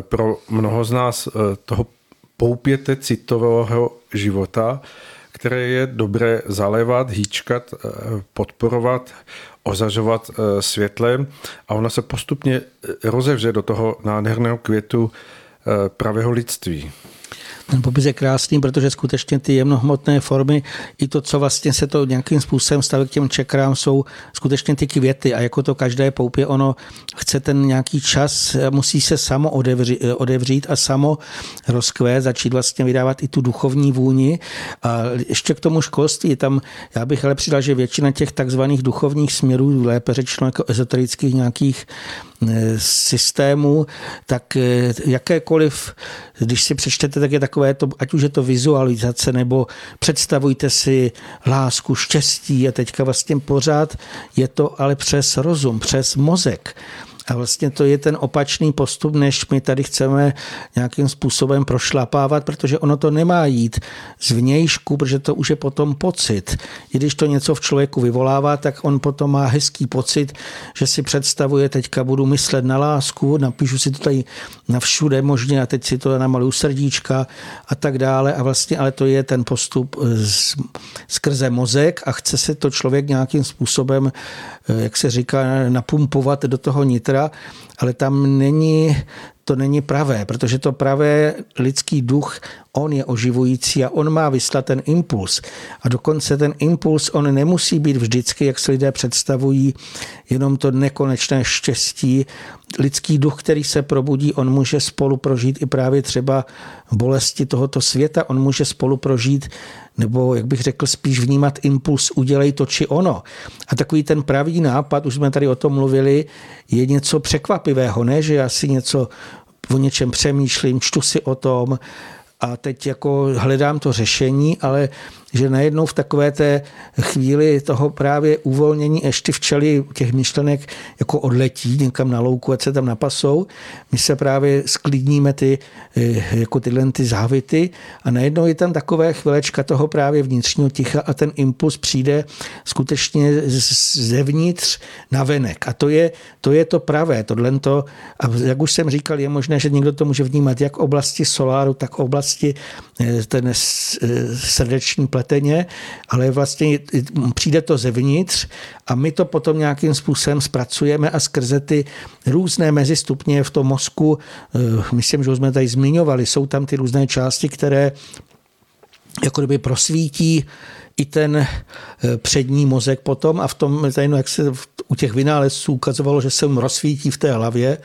pro mnoho z nás eh, toho poupěte citového života, které je dobré zalévat, hýčkat, eh, podporovat, ozařovat světlem a ona se postupně rozevře do toho nádherného květu pravého lidství. Ten popis je krásný, protože skutečně ty jemnohmotné formy, i to, co vlastně se to nějakým způsobem staví k těm čekrám, jsou skutečně ty květy a jako to každé poupě, ono chce ten nějaký čas, musí se samo odevřít, a samo rozkvést, začít vlastně vydávat i tu duchovní vůni. A ještě k tomu školství, tam já bych ale přidal, že většina těch takzvaných duchovních směrů, lépe řečeno jako ezoterických nějakých Eh, systému, tak eh, jakékoliv, když si přečtete, tak je takové to, ať už je to vizualizace, nebo představujte si lásku, štěstí a teďka vlastně pořád je to ale přes rozum, přes mozek. A vlastně to je ten opačný postup, než my tady chceme nějakým způsobem prošlapávat, protože ono to nemá jít zvnějšku, protože to už je potom pocit. I když to něco v člověku vyvolává, tak on potom má hezký pocit, že si představuje, teďka budu myslet na lásku, napíšu si to tady na všude možně a teď si to namaluju srdíčka a tak dále. A vlastně, ale to je ten postup z, skrze mozek a chce se to člověk nějakým způsobem, jak se říká, napumpovat do toho nitra, ale tam není to není pravé, protože to pravé lidský duch, on je oživující a on má vyslat ten impuls. A dokonce ten impuls, on nemusí být vždycky, jak se lidé představují, jenom to nekonečné štěstí. Lidský duch, který se probudí, on může spolu prožít i právě třeba bolesti tohoto světa, on může spolu prožít nebo jak bych řekl, spíš vnímat impuls, udělej to či ono. A takový ten pravý nápad, už jsme tady o tom mluvili, je něco překvapivého, ne, že já si něco o něčem přemýšlím, čtu si o tom a teď jako hledám to řešení, ale že najednou v takové té chvíli toho právě uvolnění ještě včely těch myšlenek jako odletí někam na louku, ať se tam napasou. My se právě sklidníme ty, eh, jako tyhle ty závity a najednou je tam takové chvilečka toho právě vnitřního ticha a ten impuls přijde skutečně zevnitř na venek. A to je to, je to pravé. Tohle to, a jak už jsem říkal, je možné, že někdo to může vnímat jak oblasti soláru, tak oblasti eh, ten eh, srdeční plet pleteně, ale vlastně přijde to zevnitř a my to potom nějakým způsobem zpracujeme a skrze ty různé mezistupně v tom mozku, eh, myslím, že už jsme tady zmiňovali, jsou tam ty různé části, které jako kdyby prosvítí i ten eh, přední mozek potom a v tom, jak se u těch vynálezců ukazovalo, že se mu rozsvítí v té hlavě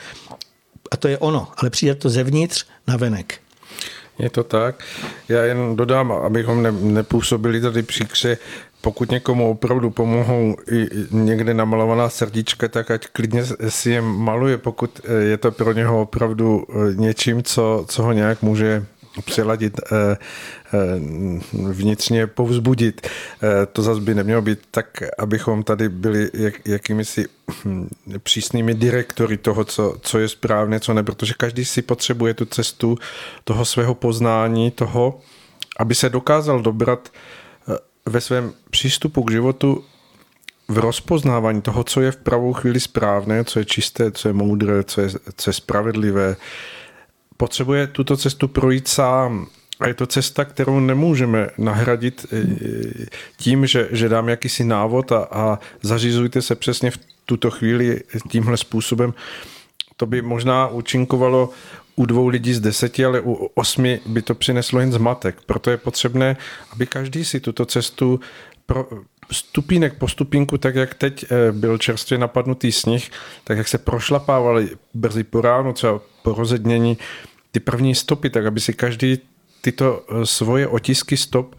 a to je ono, ale přijde to zevnitř na venek. Je to tak. Já jen dodám, abychom ne, nepůsobili tady příkře, pokud někomu opravdu pomohou i někde namalovaná srdíčka, tak ať klidně si je maluje, pokud je to pro něho opravdu něčím, co, co ho nějak může přeladit, eh, eh, vnitřně povzbudit. Eh, to zase by nemělo být tak, abychom tady byli jak, jakými si hm, přísnými direktory toho, co, co je správné, co ne, protože každý si potřebuje tu cestu toho svého poznání, toho, aby se dokázal dobrat ve svém přístupu k životu v rozpoznávání toho, co je v pravou chvíli správné, co je čisté, co je moudré, co je, co je spravedlivé, potřebuje tuto cestu projít sám. A je to cesta, kterou nemůžeme nahradit eh, tím, že, že dám jakýsi návod a, a zařizujte se přesně v tuto chvíli tímhle způsobem. To by možná účinkovalo u dvou lidí z deseti, ale u osmi by to přineslo jen zmatek. Proto je potřebné, aby každý si tuto cestu pro, stupínek po stupínku, tak jak teď eh, byl čerstvě napadnutý sněh, tak jak se prošlapávali brzy po ránu, třeba po rozednění, ty první stopy, tak aby si každý tyto eh, svoje otisky stop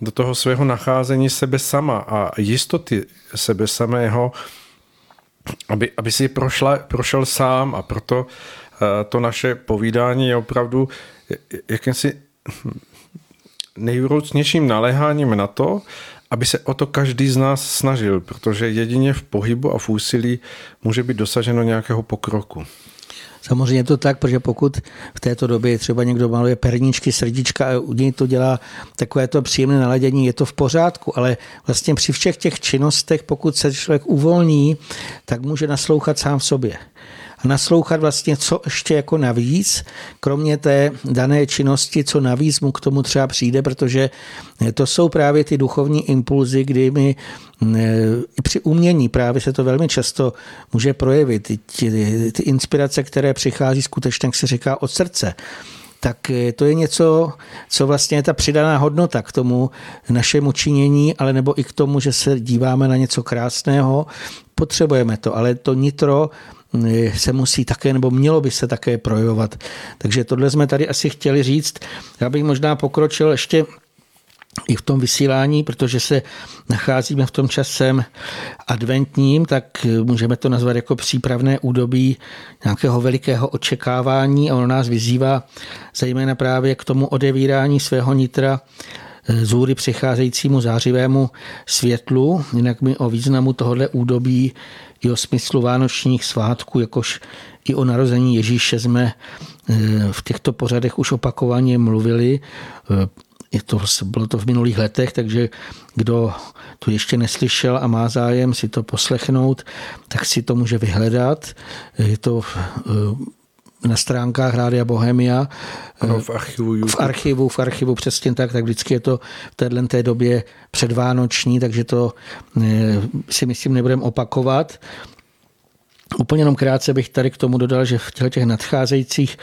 do toho svého nacházení sebe sama a jistoty sebe samého, aby, aby si prošla, prošel sám a proto eh, to naše povídání je opravdu jakýmsi nejvroucnějším naléháním na to, aby se o to každý z nás snažil, protože jedině v pohybu a v úsilí může být dosaženo nějakého pokroku. Samozřejmě to tak, protože pokud v této době třeba někdo maluje perničky, srdíčka a u něj to dělá takové to příjemné naladění, je to v pořádku, ale vlastně při všech těch činnostech, pokud se člověk uvolní, tak může naslouchat sám sobě a naslouchat vlastně, co ještě jako navíc, kromě té dané činnosti, co navíc mu k tomu třeba přijde, protože to jsou právě ty duchovní impulzy, kdy my i při umění právě se to velmi často může projevit. Ty, ty, ty inspirace, které přichází skutečně, jak se říká, od srdce tak to je něco, co vlastně je ta přidaná hodnota k tomu našemu činění, ale nebo i k tomu, že se díváme na něco krásného. Potřebujeme to, ale to nitro se musí také, nebo mělo by se také projevovat. Takže tohle jsme tady asi chtěli říct. Já bych možná pokročil ještě i v tom vysílání, protože se nacházíme v tom časem adventním, tak můžeme to nazvat jako přípravné údobí nějakého velikého očekávání a on nás vyzývá zejména právě k tomu odevírání svého nitra zůry přicházejícímu zářivému světlu. Jinak mi o významu tohohle údobí i o smyslu vánočních svátků, jakož i o narození Ježíše jsme eh, v těchto pořadech už opakovaně mluvili. Eh, je to, bylo to v minulých letech, takže kdo to ještě neslyšel a má zájem si to poslechnout, tak si to může vyhledat. Je to na stránkách Rádia Bohemia. Ano, v archivu YouTube. V archivu, v archivu přesně tak, tak vždycky je to v téhle té době předvánoční, takže to eh, si myslím nebudeme opakovat. Úplně jenom krátce bych tady k tomu dodal, že v těch nadcházejících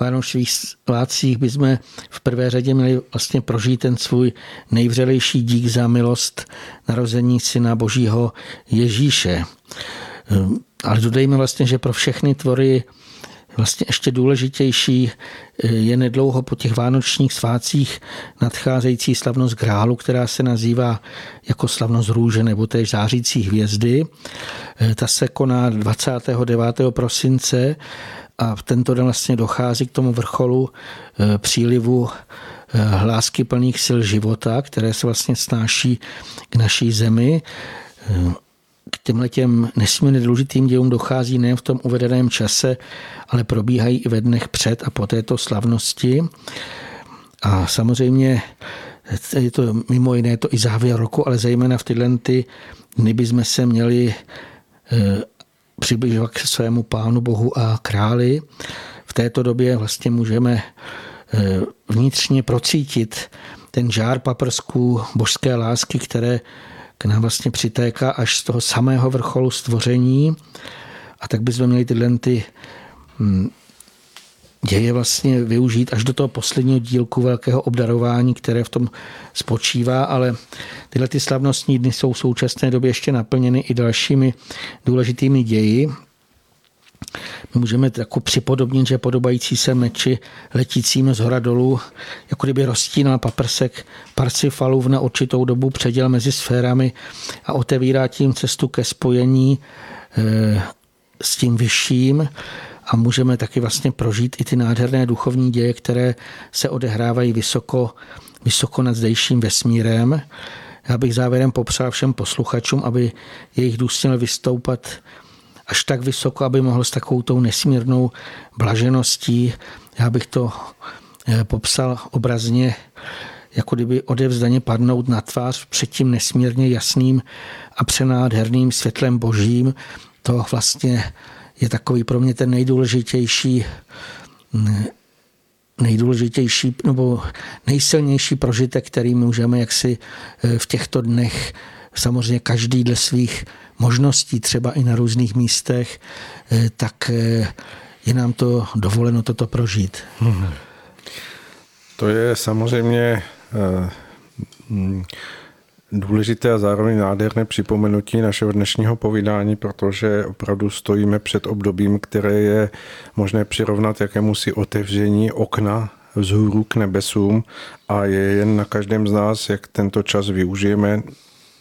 vánočních svátcích bychom v prvé řadě měli vlastně prožít ten svůj nejvřelejší dík za milost narození syna Božího Ježíše. Eh, ale dodejme vlastně, že pro všechny tvory Vlastně ještě důležitější eh, je nedlouho po těch vánočních svácích nadcházející slavnost grálu, která se nazývá jako slavnost růže nebo té zářící hvězdy. Eh, ta se koná 29. prosince a v tento den vlastně dochází k tomu vrcholu eh, přílivu hlásky plných sil života, které se vlastně snáší k naší zemi k těmhle těm nesmírně důležitým dějům dochází nejen v tom uvedeném čase, ale probíhají i ve dnech před a po této slavnosti. A samozřejmě je to mimo jiné to i závěr roku, ale zejména v tyhle ty dny bychom se měli eh, přibližovat k svému pánu Bohu a králi. V této době vlastně můžeme eh, vnitřně procítit ten žár paprsků božské lásky, které k nám vlastně přitéká až z toho samého vrcholu stvoření. A tak bychom měli tyhle ty hm, děje vlastně využít až do toho posledního dílku velkého obdarování, které v tom spočívá, ale tyhle ty slavnostní dny jsou v současné době ještě naplněny i dalšími důležitými ději. Můžeme jako připodobnit, že podobající se meči letícím z hora dolů, jako kdyby rozstínal paprsek Parsifalův na určitou dobu předěl mezi sférami a otevírá tím cestu ke spojení e, s tím vyšším a můžeme taky vlastně prožít i ty nádherné duchovní děje, které se odehrávají vysoko, vysoko nad zdejším vesmírem. Já bych závěrem popřál všem posluchačům, aby jejich důst měl vystoupat až tak vysoko, aby mohl s takovou tou nesmírnou blažeností, já bych to eh, popsal obrazně, jako kdyby odevzdaně padnout na tvář před tím nesmírně jasným a přenádherným světlem božím. To vlastně je takový pro mě ten nejdůležitější mm, nejdůležitější nebo nejsilnější prožitek, který můžeme jaksi eh, v těchto dnech samozřejmě každý dle svých možností, třeba i na různých místech, eh, tak eh, je nám to dovoleno toto prožít. Hmm. To je samozřejmě eh, mm, důležité a zároveň nádherné připomenutí našeho dnešního povídání, protože opravdu stojíme před obdobím, které je možné přirovnat jakémusi otevření okna vzhůru k nebesům a je jen na každém z nás, jak tento čas využijeme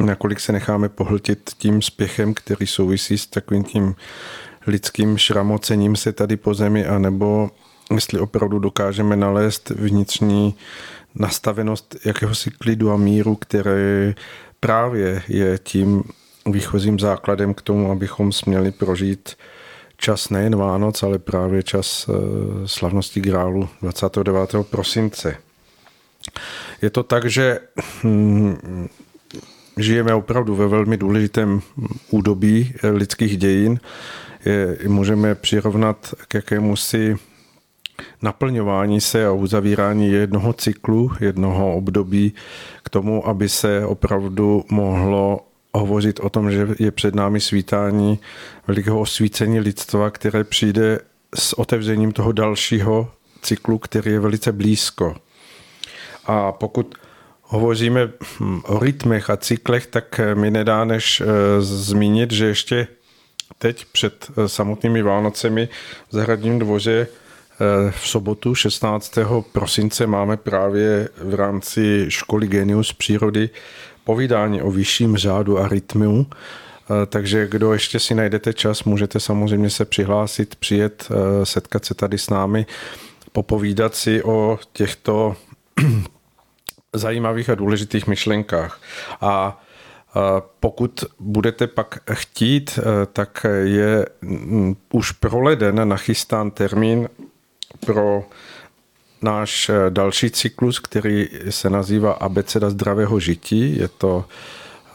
nakolik se necháme pohltit tím spěchem, který souvisí s takovým tím lidským šramocením se tady po zemi, anebo jestli opravdu dokážeme nalézt vnitřní nastavenost jakéhosi klidu a míru, které právě je tím výchozím základem k tomu, abychom směli prožít čas nejen Vánoc, ale právě čas eh, slavnosti Grálu 29. prosince. Je to tak, že hm, žijeme opravdu ve velmi důležitém údobí lidských dějin. Je, můžeme přirovnat k jakému si naplňování se a uzavírání jednoho cyklu, jednoho období k tomu, aby se opravdu mohlo hovořit o tom, že je před námi svítání velikého osvícení lidstva, které přijde s otevřením toho dalšího cyklu, který je velice blízko. A pokud hovoříme hm, o rytmech a cyklech, tak eh, mi nedá než eh, zmínit, že ještě teď před eh, samotnými Vánocemi v zahradním dvoře v sobotu 16. prosince máme právě v rámci školy Genius přírody povídání o vyšším řádu a rytmu. Takže kdo ještě si najdete čas, můžete samozřejmě se přihlásit, přijet, setkat se tady s námi, popovídat si o těchto zajímavých a důležitých myšlenkách. A pokud budete pak chtít, tak je už pro leden nachystán termín pro náš další cyklus, který se nazývá Abeceda zdravého žití. Je to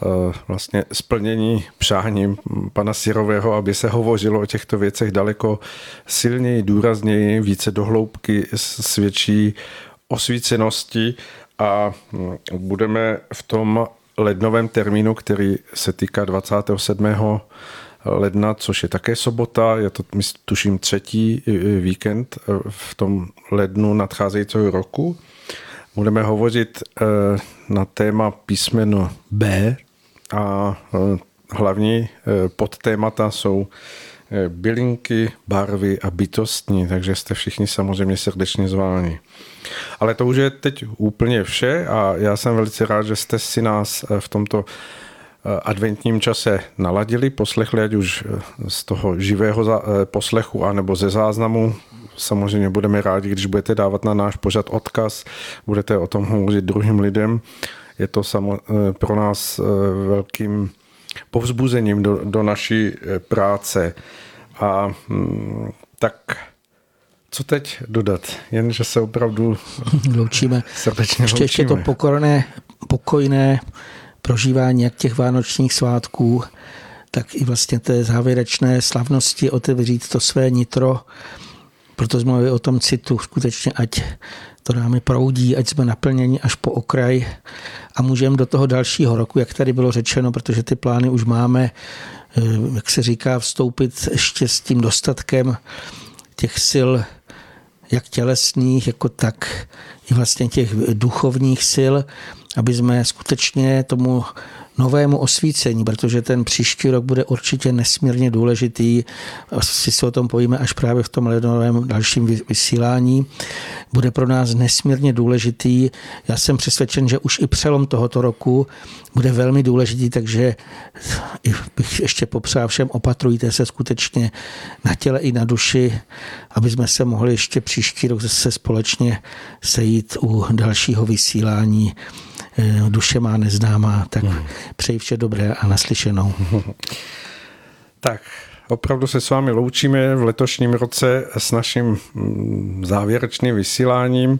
Eh, vlastně splnění přáním pana Sirového, aby se hovořilo o těchto věcech daleko silněji, důrazněji, více dohloubky s větší osvícenosti a hm, budeme v tom lednovém termínu, který se týká 27. ledna, což je také sobota, je to tuším třetí víkend eh, v tom lednu nadcházejícího roku. Budeme hovořit na téma písmeno B, a e, hlavní e, podtémata jsou e, bylinky, barvy a bytostní, takže jste všichni samozřejmě srdečně zváni. Ale to už je teď úplně vše a já jsem velice rád, že jste si nás v tomto adventním čase naladili, poslechli, ať už z toho živého poslechu anebo ze záznamu. Samozřejmě budeme rádi, když budete dávat na náš pořad odkaz, budete o tom hovořit druhým lidem je to samo, eh, pro nás eh, velkým povzbuzením do, do naší eh, práce. A mm, tak co teď dodat? Jen, že se opravdu loučíme. srdečně ještě, loučíme. Ještě to pokorné, pokojné prožívání jak těch vánočních svátků, tak i vlastně té závěrečné slavnosti otevřít to své nitro. Proto jsme mluvili o tom citu, skutečně ať to námi proudí, ať jsme naplněni až po okraj a můžeme do toho dalšího roku, jak tady bylo řečeno, protože ty plány už máme, eh, jak se říká, vstoupit ještě s tím dostatkem těch sil, jak tělesných, jako tak i vlastně těch duchovních sil, aby jsme skutečně tomu novému osvícení, protože ten příští rok bude určitě nesmírně důležitý. Asi si o tom povíme až právě v tom lednovém dalším vysílání. Bude pro nás nesmírně důležitý. Já jsem přesvědčen, že už i přelom tohoto roku bude velmi důležitý, takže bych ještě popřál všem, opatrujte se skutečně na těle i na duši, aby jsme se mohli ještě příští rok zase společně sejít u dalšího vysílání duše má neznámá, tak hmm. přeji vše dobré a naslyšenou. Tak, opravdu se s vámi loučíme v letošním roce s naším mm, závěrečným vysíláním.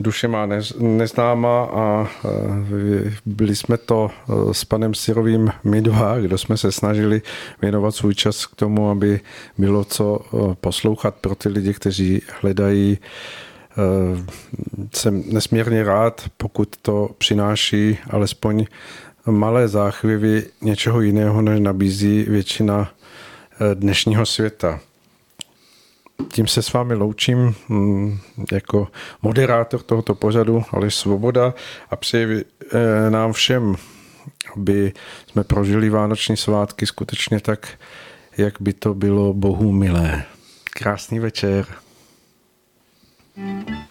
Duše má neznáma a eh, byli jsme to eh, s panem Sirovým my dva, kdo jsme se snažili věnovat svůj čas k tomu, aby bylo co poslouchat pro ty lidi, kteří hledají Eh, jsem nesmírně rád, pokud to přináší alespoň malé záchvěvy něčeho jiného, než nabízí většina eh, dnešního světa. Tím se s vámi loučím hm, jako moderátor tohoto pořadu ale Svoboda a přeji eh, nám všem, aby jsme prožili vánoční svátky skutečně tak, jak by to bylo Bohu milé. Krásný večer. Mm-hmm.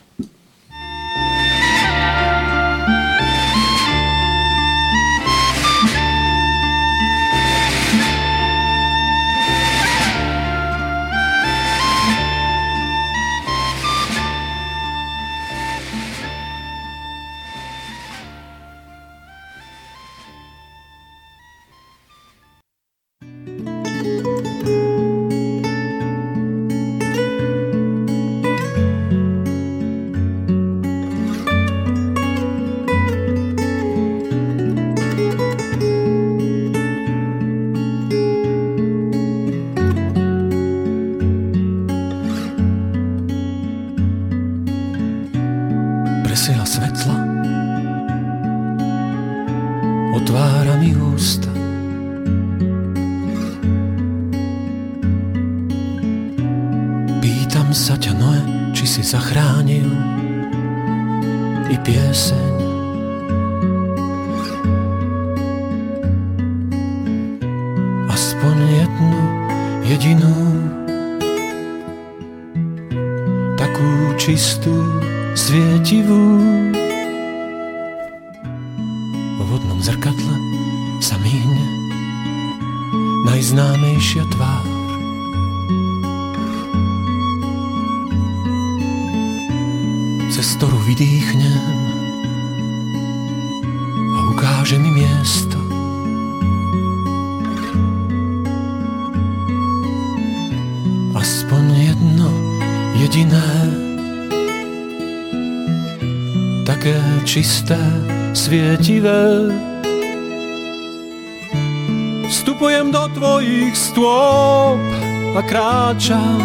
Kráčam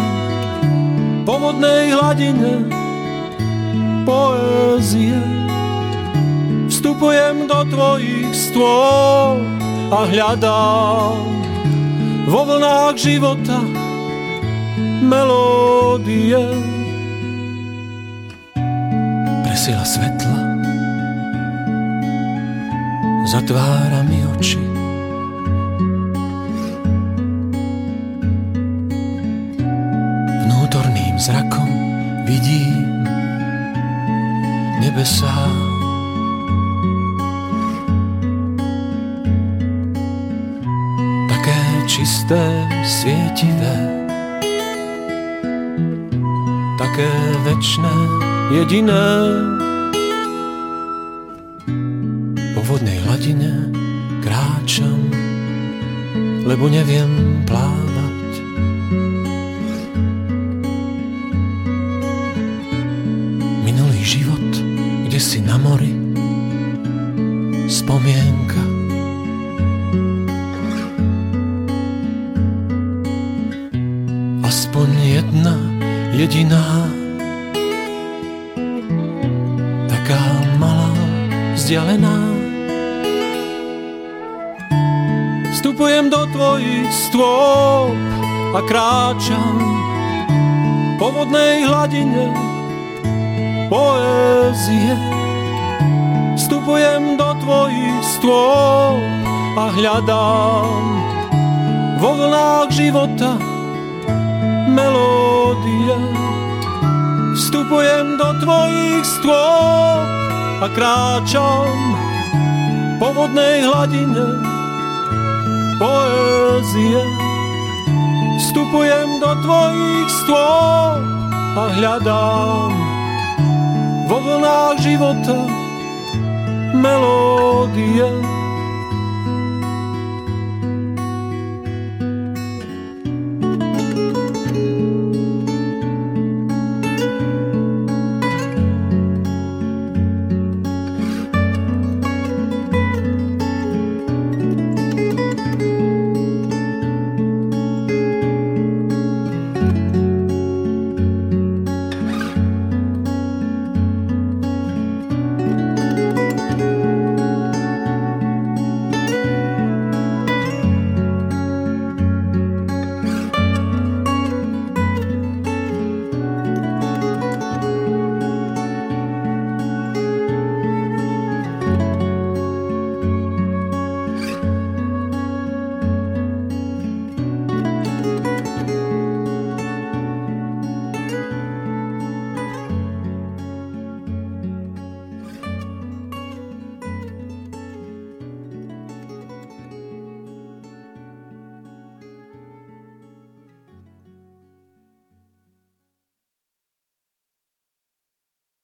po vodnej hladine poézie. Vstupujem do tvojich stôl a hľadám vo vlnách života melódie. Presila svetla zatvára mi oči. Zrakom vidím nebesá. Také čisté, svietivé, také večné, jediné. Po vodnej hladine kráčam, lebo neviem plávať. Spomienka. Aspoň jedna jediná, taká malá, vzdialená. Vstupujem do tvojich stôp a kráčam po vodnej hladine poézie. Vstupujem do tvojich stôp a hľadám vo vlnách života melódie. Vstupujem do tvojich stôp a kráčam po vodnej hladine poézie. Vstupujem do tvojich stôp a hľadám vo vlnách života melodija